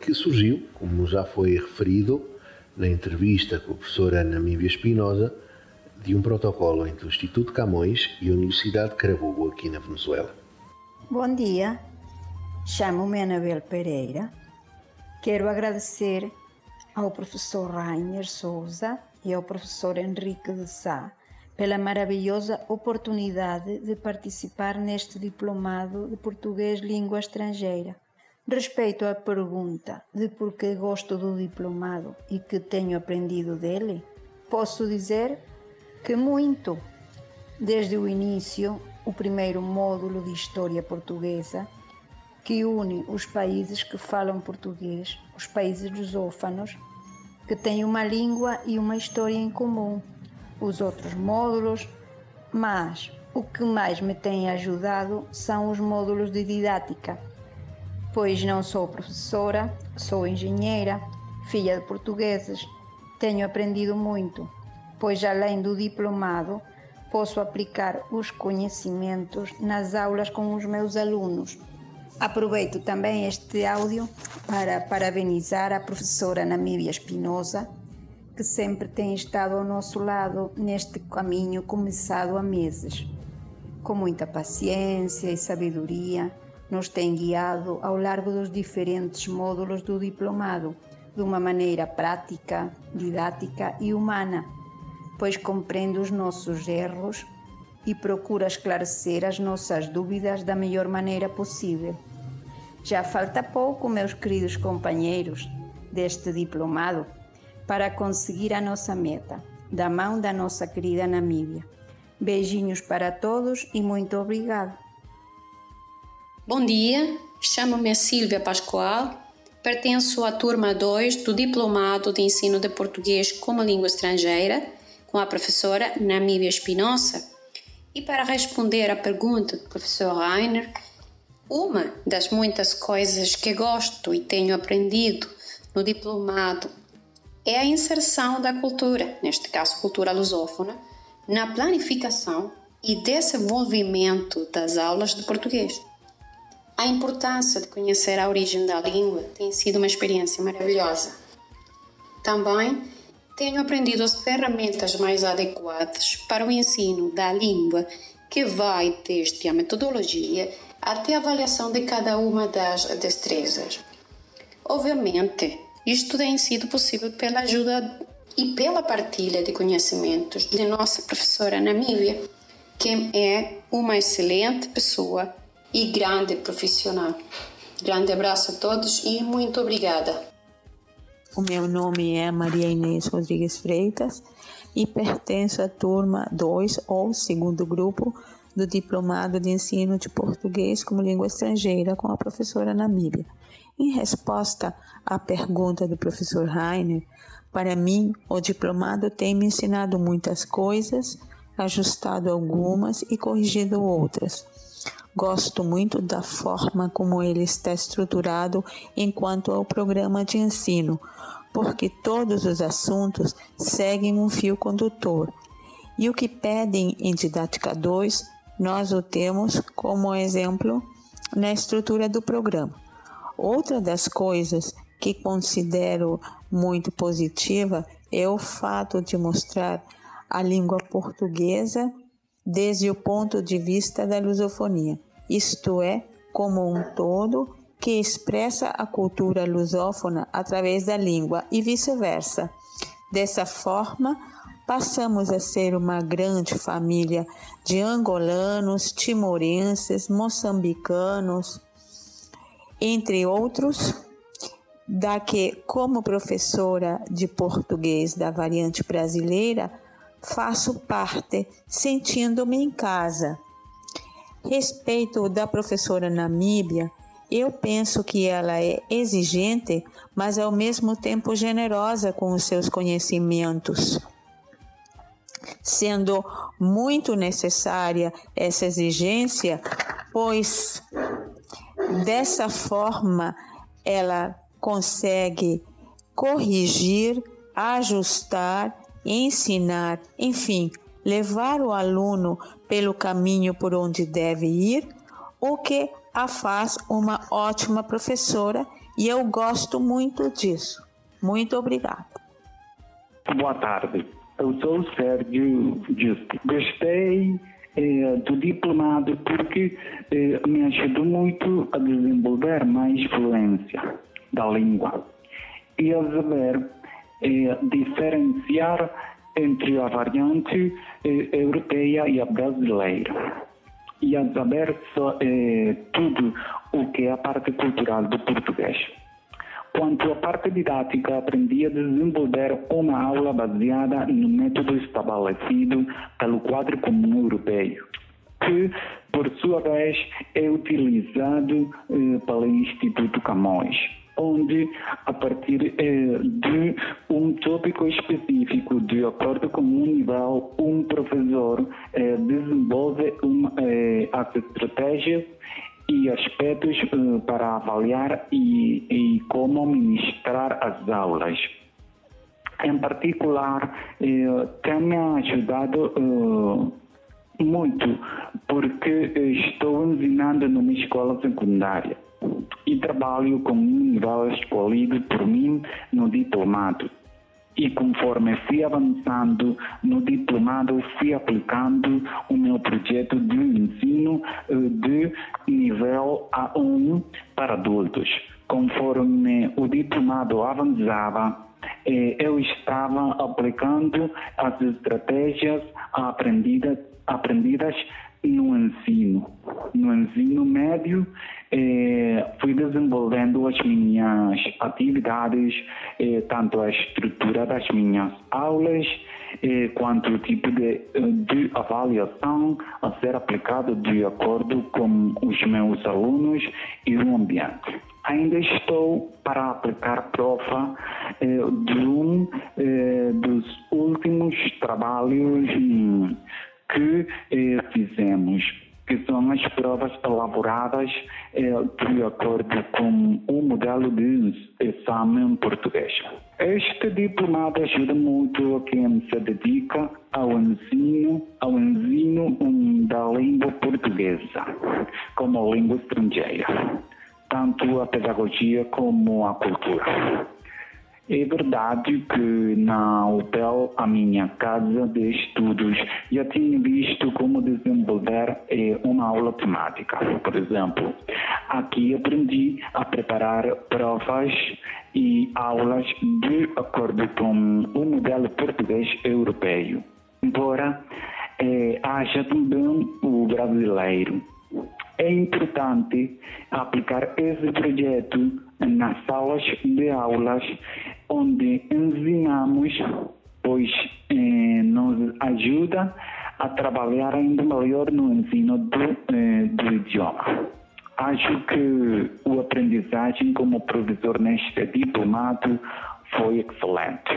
que surgiu, como já foi referido na entrevista com a professora Ana Mívia Espinosa, de um protocolo entre o Instituto Camões e a Universidade de Carabobo, aqui na Venezuela. Bom dia, chamo-me Anabel Pereira. Quero agradecer ao professor Rainer Souza e ao professor Henrique de Sá pela maravilhosa oportunidade de participar neste diplomado de português língua estrangeira. Respeito à pergunta de por que gosto do diplomado e que tenho aprendido dele, posso dizer que muito. Desde o início, o primeiro módulo de História Portuguesa, que une os países que falam português, os países lusófanos, que têm uma língua e uma história em comum, os outros módulos, mas o que mais me tem ajudado são os módulos de didática, pois não sou professora, sou engenheira, filha de portugueses, tenho aprendido muito, pois além do diplomado, posso aplicar os conhecimentos nas aulas com os meus alunos. Aproveito também este áudio para parabenizar a professora Namíbia Espinosa, que sempre tem estado ao nosso lado neste caminho começado há meses. Com muita paciência e sabedoria, nos tem guiado ao largo dos diferentes módulos do diplomado, de uma maneira prática, didática e humana, pois compreende os nossos erros e procura esclarecer as nossas dúvidas da melhor maneira possível. Já falta pouco, meus queridos companheiros deste diplomado, para conseguir a nossa meta, da mão da nossa querida Namíbia. Beijinhos para todos e muito obrigado. Bom dia, chamo-me Silvia Pascoal, pertenço à turma 2 do Diplomado de Ensino de Português como Língua Estrangeira, com a professora Namíbia Espinosa. E para responder à pergunta do professor Rainer, uma das muitas coisas que gosto e tenho aprendido no diplomado é a inserção da cultura, neste caso cultura lusófona, na planificação e desenvolvimento das aulas de português. A importância de conhecer a origem da língua tem sido uma experiência maravilhosa. Também tenho aprendido as ferramentas mais adequadas para o ensino da língua, que vai desde a metodologia até a avaliação de cada uma das destrezas. Obviamente, isto tem sido possível pela ajuda e pela partilha de conhecimentos de nossa professora Namíbia, que é uma excelente pessoa e grande profissional. Grande abraço a todos e muito obrigada. O meu nome é Maria Inês Rodrigues Freitas e pertenço à turma 2 ou segundo grupo do Diplomado de Ensino de Português como Língua Estrangeira com a professora Namíbia. Em resposta à pergunta do professor Rainer, para mim, o diplomado tem me ensinado muitas coisas, ajustado algumas e corrigido outras. Gosto muito da forma como ele está estruturado enquanto ao programa de ensino, porque todos os assuntos seguem um fio condutor. E o que pedem em Didática 2, nós o temos como exemplo na estrutura do programa. Outra das coisas que considero muito positiva é o fato de mostrar a língua portuguesa desde o ponto de vista da lusofonia, isto é, como um todo que expressa a cultura lusófona através da língua e vice-versa. Dessa forma, passamos a ser uma grande família de angolanos, timorenses, moçambicanos, entre outros, da que, como professora de português da variante brasileira, faço parte, sentindo-me em casa. Respeito da professora Namíbia, eu penso que ela é exigente, mas ao mesmo tempo generosa com os seus conhecimentos. Sendo muito necessária essa exigência, pois Dessa forma, ela consegue corrigir, ajustar, ensinar, enfim, levar o aluno pelo caminho por onde deve ir, o que a faz uma ótima professora e eu gosto muito disso. Muito obrigada. Boa tarde. Eu sou o Sérgio Justi. Gostei é, do diplomado porque é, me ajudou muito a desenvolver mais fluência da língua e a saber é, diferenciar entre a variante europeia e a brasileira e a saber so, tudo o que é a parte cultural do português. Quanto à parte didática, aprendi a desenvolver uma aula baseada no método estabelecido pelo quadro comum europeu. que, por sua vez, é utilizado eh, pelo Instituto Camões onde, a partir eh, de um tópico específico, de acordo com um nível, um professor eh, desenvolve uma, eh, as estratégias e aspectos eh, para avaliar e, e, como ministrar as aulas. Em particular, tem me ajudado muito, porque estou ensinando numa escola secundária e trabalho com nível escolhido por mim no diplomado. E conforme fui avançando no diplomado, fui aplicando o meu projeto de ensino eh, de nível A1 para adultos. Conforme o diplomado avançava, eh, eu estava aplicando as estratégias aprendidas, aprendidas no ensino. No ensino médio, eh, fui desenvolvendo as minhas atividades, eh, tanto a estrutura das minhas aulas, eh, quanto o tipo de, de avaliação a ser aplicado de acordo com os meus alunos e o ambiente. Ainda estou para aplicar prova de um dos últimos trabalhos que fizemos, que são as provas elaboradas eh, de acordo com o modelo de exame português. Este diplomado ajuda muito a quem se dedica ao ensino, ao ensino um, da língua portuguesa como língua estrangeira, tanto a pedagogia como a cultura. É verdade que na UPEL, a minha casa de estudos, já tinha visto como desenvolver eh, uma aula temática. Por exemplo, aqui aprendi a preparar provas e aulas de acordo com o modelo português europeu. Embora eh, haja também o brasileiro. É importante aplicar esse projeto nas salas de aulas onde ensinamos, pois eh, nos ajuda a trabalhar ainda melhor no ensino do, eh, do idioma. Acho que o aprendizagem como professor neste diplomado foi excelente.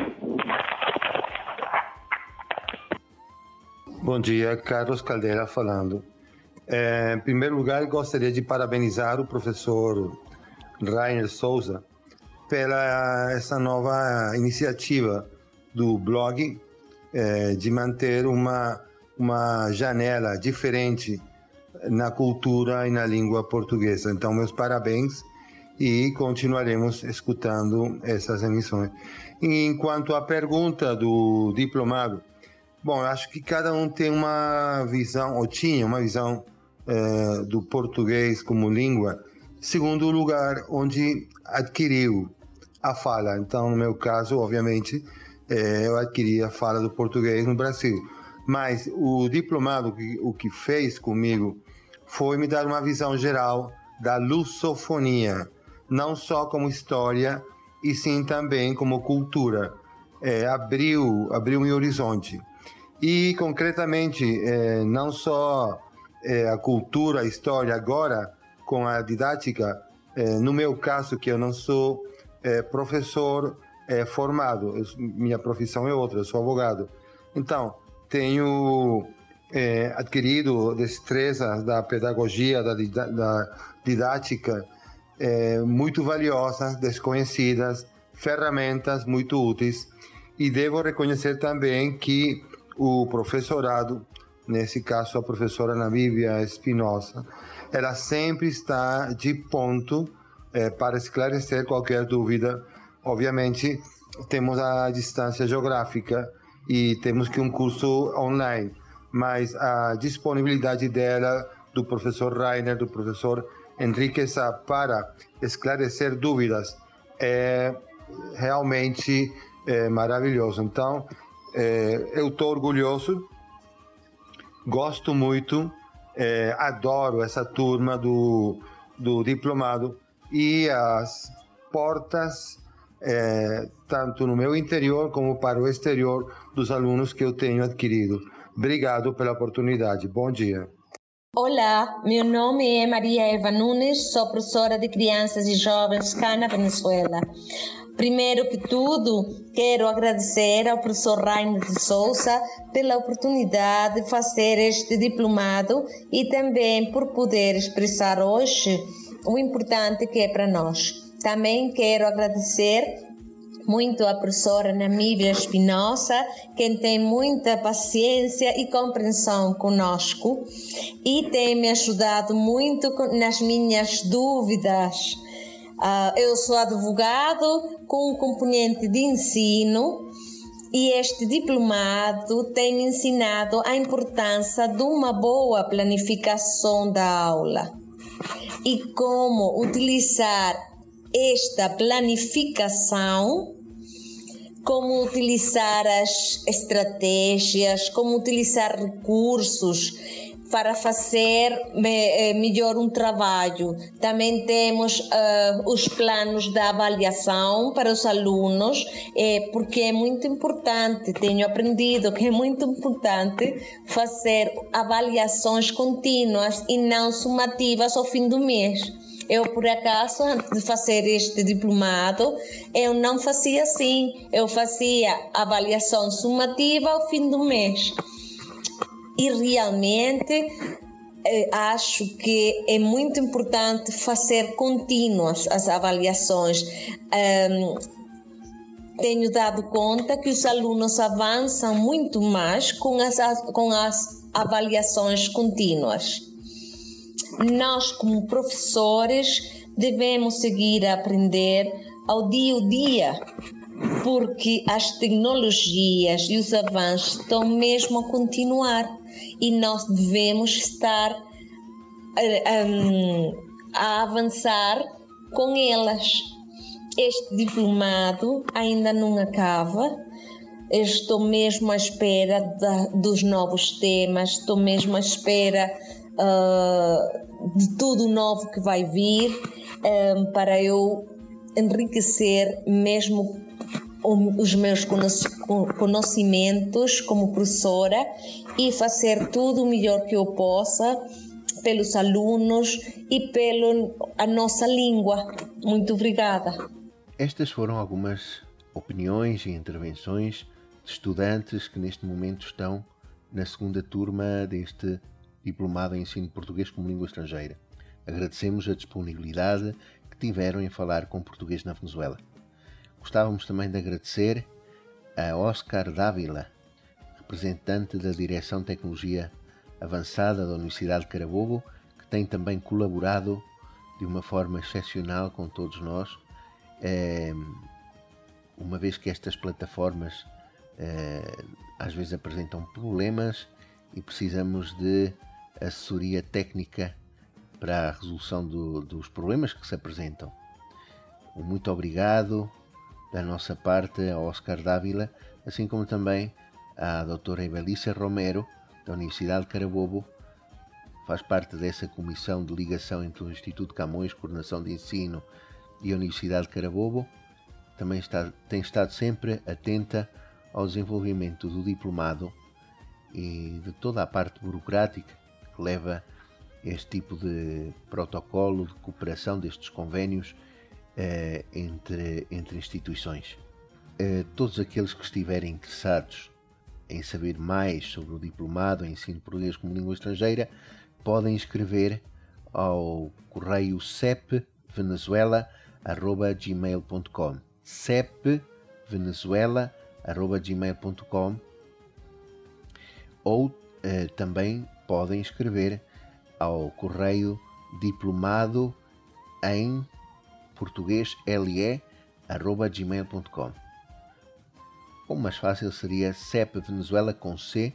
Bom dia, Carlos Caldeira falando. É, em primeiro lugar, gostaria de parabenizar o professor Rainer Souza pela essa nova iniciativa do blog é, de manter uma, uma janela diferente na cultura e na língua portuguesa. Então, meus parabéns e continuaremos escutando essas emissões. Enquanto à pergunta do diplomado, bom, acho que cada um tem uma visão, ou tinha uma visão é, do português como língua, segundo o lugar onde adquiriu a fala. Então, no meu caso, obviamente, é, eu adquiri a fala do português no Brasil. Mas o diplomado, o que fez comigo, foi me dar uma visão geral da lusofonia, não só como história, e sim também como cultura. É, abriu, abriu um horizonte. E, concretamente, não só é, a cultura, a história, agora, com a didática, é, no meu caso, que eu não sou é, professor é, formado, eu, minha profissão é outra, eu sou advogado. Então, tenho é, adquirido destrezas da pedagogia, da, da didática é, muito valiosas, desconhecidas, ferramentas muito úteis. E devo reconhecer também que o professorado, nesse caso a professora Ana Espinosa, ela sempre está de ponto é, para esclarecer qualquer dúvida. Obviamente, temos a distância geográfica e temos que um curso online, mas a disponibilidade dela, do professor Rainer, do professor Henrique Sá, para esclarecer dúvidas é realmente é, maravilhoso. Então, é, eu estou orgulhoso, gosto muito, é, adoro essa turma do, do diplomado e as portas, é, tanto no meu interior como para o exterior, dos alunos que eu tenho adquirido. Obrigado pela oportunidade. Bom dia. Olá, meu nome é Maria Eva Nunes, sou professora de crianças e jovens cá na Venezuela. Primeiro que tudo, quero agradecer ao professor Rainer de Souza pela oportunidade de fazer este diplomado e também por poder expressar hoje o importante que é para nós. Também quero agradecer muito a professora Namíbia Espinosa, quem tem muita paciência e compreensão conosco e tem me ajudado muito nas minhas dúvidas. Uh, eu sou advogado com um componente de ensino e este diplomado tem me ensinado a importância de uma boa planificação da aula e como utilizar esta planificação como utilizar as estratégias, como utilizar recursos para fazer eh, melhor um trabalho. Também temos uh, os planos da avaliação para os alunos, eh, porque é muito importante, tenho aprendido que é muito importante fazer avaliações contínuas e não sumativas ao fim do mês. Eu, por acaso, antes de fazer este diplomado, eu não fazia assim. Eu fazia avaliação sumativa ao fim do mês. E realmente eh, acho que é muito importante fazer contínuas as avaliações. Um, tenho dado conta que os alunos avançam muito mais com as, com as avaliações contínuas nós, como professores, devemos seguir a aprender ao dia a dia, porque as tecnologias e os avanços estão mesmo a continuar e nós devemos estar um, eh, a avançar com elas. Este diplomado ainda não acaba. estou mesmo à espera da, dos novos temas, estou mesmo à espera uh, de tudo novo que vai vir um, ah, para eu enriquecer mesmo os meus conhecimentos como professora e fazer tudo o melhor que eu possa pelos alunos e pela nossa língua. Muito obrigada. Estas foram algumas opiniões e intervenções de estudantes que neste momento estão na segunda turma deste diplomado em ensino português como língua estrangeira. Agradecemos a disponibilidade que tiveram em falar com português na Venezuela. Gostávamos também de agradecer a Oscar Dávila, representante da Direção Tecnologia Avançada da Universidade de Carabobo, que tem também colaborado de uma forma excepcional com todos nós, eh, uma vez que estas plataformas eh, às vezes apresentam problemas e precisamos de assessoria técnica para a resolução do, dos problemas que se apresentam. Muito obrigado da nossa parte ao Oscar Dávila, assim como também à doutora Evelícia Romero, da Universidade de Carabobo, faz parte dessa comissão de ligação entre o Instituto Camões, Coordenação de Ensino e a Universidade de Carabobo. Também está, tem estado sempre atenta ao desenvolvimento do diplomado e de toda a parte burocrática que leva este tipo de protocolo de cooperação destes convênios eh, entre, entre instituições. Eh, todos aqueles que estiverem interessados em saber mais sobre o diplomado em ensino português como língua estrangeira podem escrever ao correio cepvenezuela.gmail.com cepvenezuela.gmail.com ou eh, também podem escrever ao correio diplomado em português le@gmail.com. O mais fácil seria CEP Venezuela com C,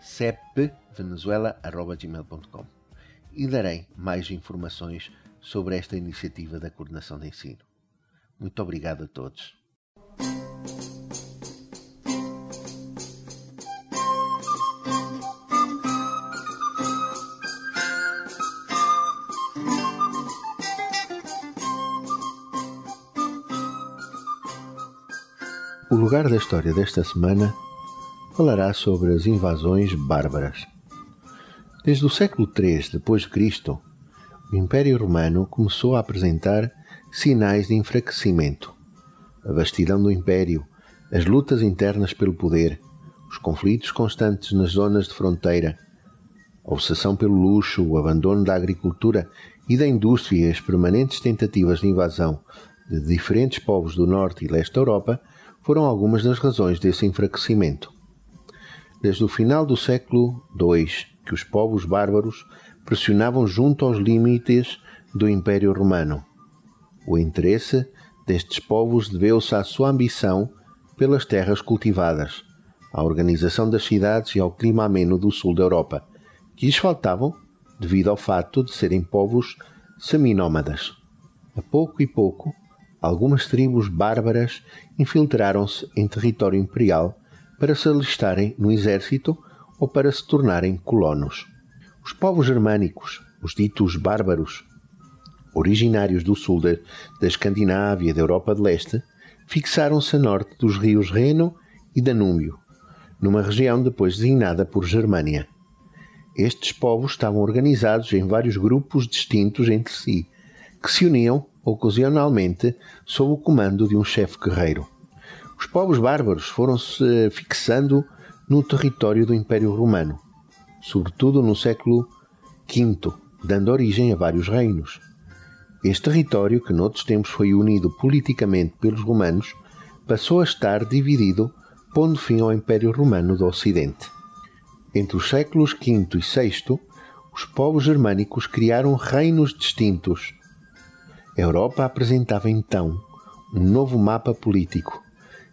cepvenezuela.gmail.com e darei mais informações sobre esta iniciativa da coordenação de ensino. Muito obrigado a todos. O lugar da história desta semana falará sobre as invasões bárbaras. Desde o século III Cristo, o Império Romano começou a apresentar sinais de enfraquecimento. A vastidão do império, as lutas internas pelo poder, os conflitos constantes nas zonas de fronteira, a obsessão pelo luxo, o abandono da agricultura e da indústria e as permanentes tentativas de invasão de diferentes povos do norte e leste da Europa foram algumas das razões desse enfraquecimento. Desde o final do século II, que os povos bárbaros pressionavam junto aos limites do Império Romano. O interesse destes povos deveu-se à sua ambição pelas terras cultivadas, à organização das cidades e ao clima ameno do sul da Europa, que lhes faltavam devido ao fato de serem povos seminômadas. A pouco e pouco, algumas tribos bárbaras infiltraram-se em território imperial para se alistarem no exército ou para se tornarem colonos. Os povos germânicos, os ditos bárbaros, originários do sul da, da Escandinávia e da Europa de Leste, fixaram-se a norte dos rios Reno e Danúbio, numa região depois designada por Germânia. Estes povos estavam organizados em vários grupos distintos entre si, que se uniam ocasionalmente sob o comando de um chefe guerreiro. Os povos bárbaros foram-se fixando no território do Império Romano, sobretudo no século V, dando origem a vários reinos. Este território, que noutros tempos foi unido politicamente pelos romanos, passou a estar dividido, pondo fim ao Império Romano do Ocidente. Entre os séculos V e VI, os povos germânicos criaram reinos distintos. A Europa apresentava então um novo mapa político,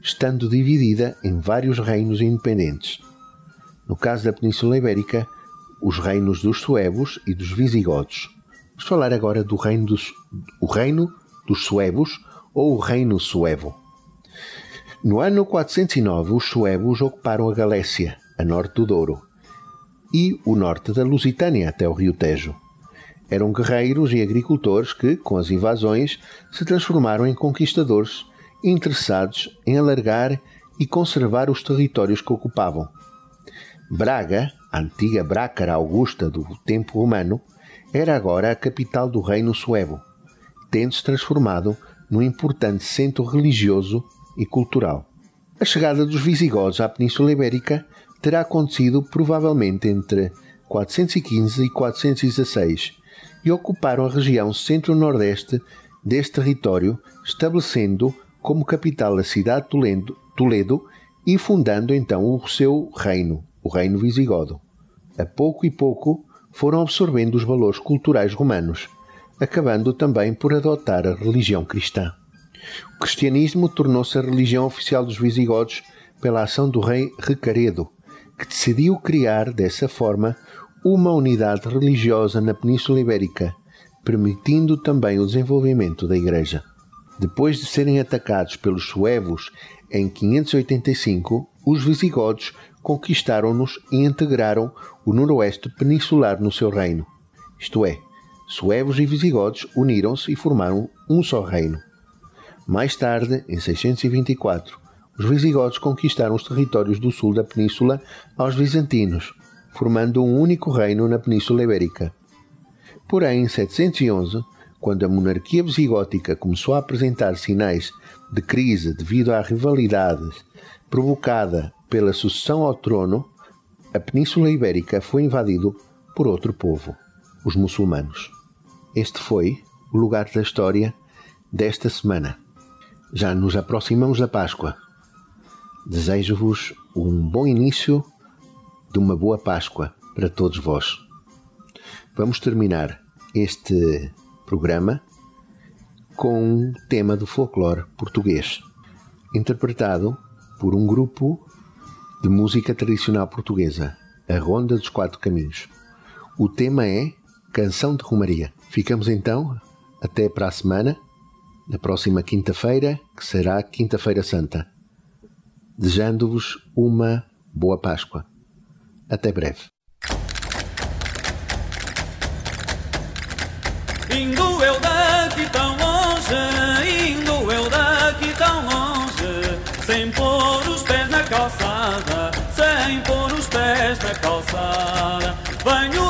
estando dividida em vários reinos independentes. No caso da Península Ibérica, os reinos dos suevos e dos visigodos. Vamos falar agora do reino dos, o reino dos suevos ou o reino suevo. No ano 409, os suevos ocuparam a Galécia, a norte do Douro, e o norte da Lusitânia até o rio Tejo. Eram guerreiros e agricultores que, com as invasões, se transformaram em conquistadores interessados em alargar e conservar os territórios que ocupavam. Braga, a antiga Brácara Augusta do tempo romano, era agora a capital do reino suevo, tendo-se transformado num importante centro religioso e cultural. A chegada dos visigodos à Península Ibérica terá acontecido provavelmente entre 415 e 416 e ocuparam a região centro-nordeste deste território, estabelecendo como capital a cidade de Toledo e fundando então o seu reino, o reino visigodo. A pouco e pouco foram absorvendo os valores culturais romanos, acabando também por adotar a religião cristã. O cristianismo tornou-se a religião oficial dos visigodos pela ação do rei Recaredo, que decidiu criar, dessa forma, uma unidade religiosa na Península Ibérica, permitindo também o desenvolvimento da Igreja. Depois de serem atacados pelos suevos em 585, os visigodos conquistaram-nos e integraram o noroeste peninsular no seu reino. Isto é, suevos e visigodos uniram-se e formaram um só reino. Mais tarde, em 624, os visigodos conquistaram os territórios do sul da península aos bizantinos, formando um único reino na Península Ibérica. Porém, em 711, quando a monarquia visigótica começou a apresentar sinais de crise devido à rivalidade provocada pela sucessão ao trono, a Península Ibérica foi invadida por outro povo, os muçulmanos. Este foi o lugar da história desta semana. Já nos aproximamos da Páscoa. Desejo-vos um bom início de uma boa Páscoa para todos vós. Vamos terminar este programa com um tema do folclore português, interpretado por um grupo de música tradicional portuguesa, a Ronda dos Quatro Caminhos. O tema é Canção de Romaria. Ficamos então até para a semana, na próxima quinta-feira, que será Quinta-feira Santa desejando-vos uma boa Páscoa. Até breve. Indo eu daqui tão longe, indo eu daqui tão longe, sem pôr os pés na calçada, sem pôr os pés na calçada, venho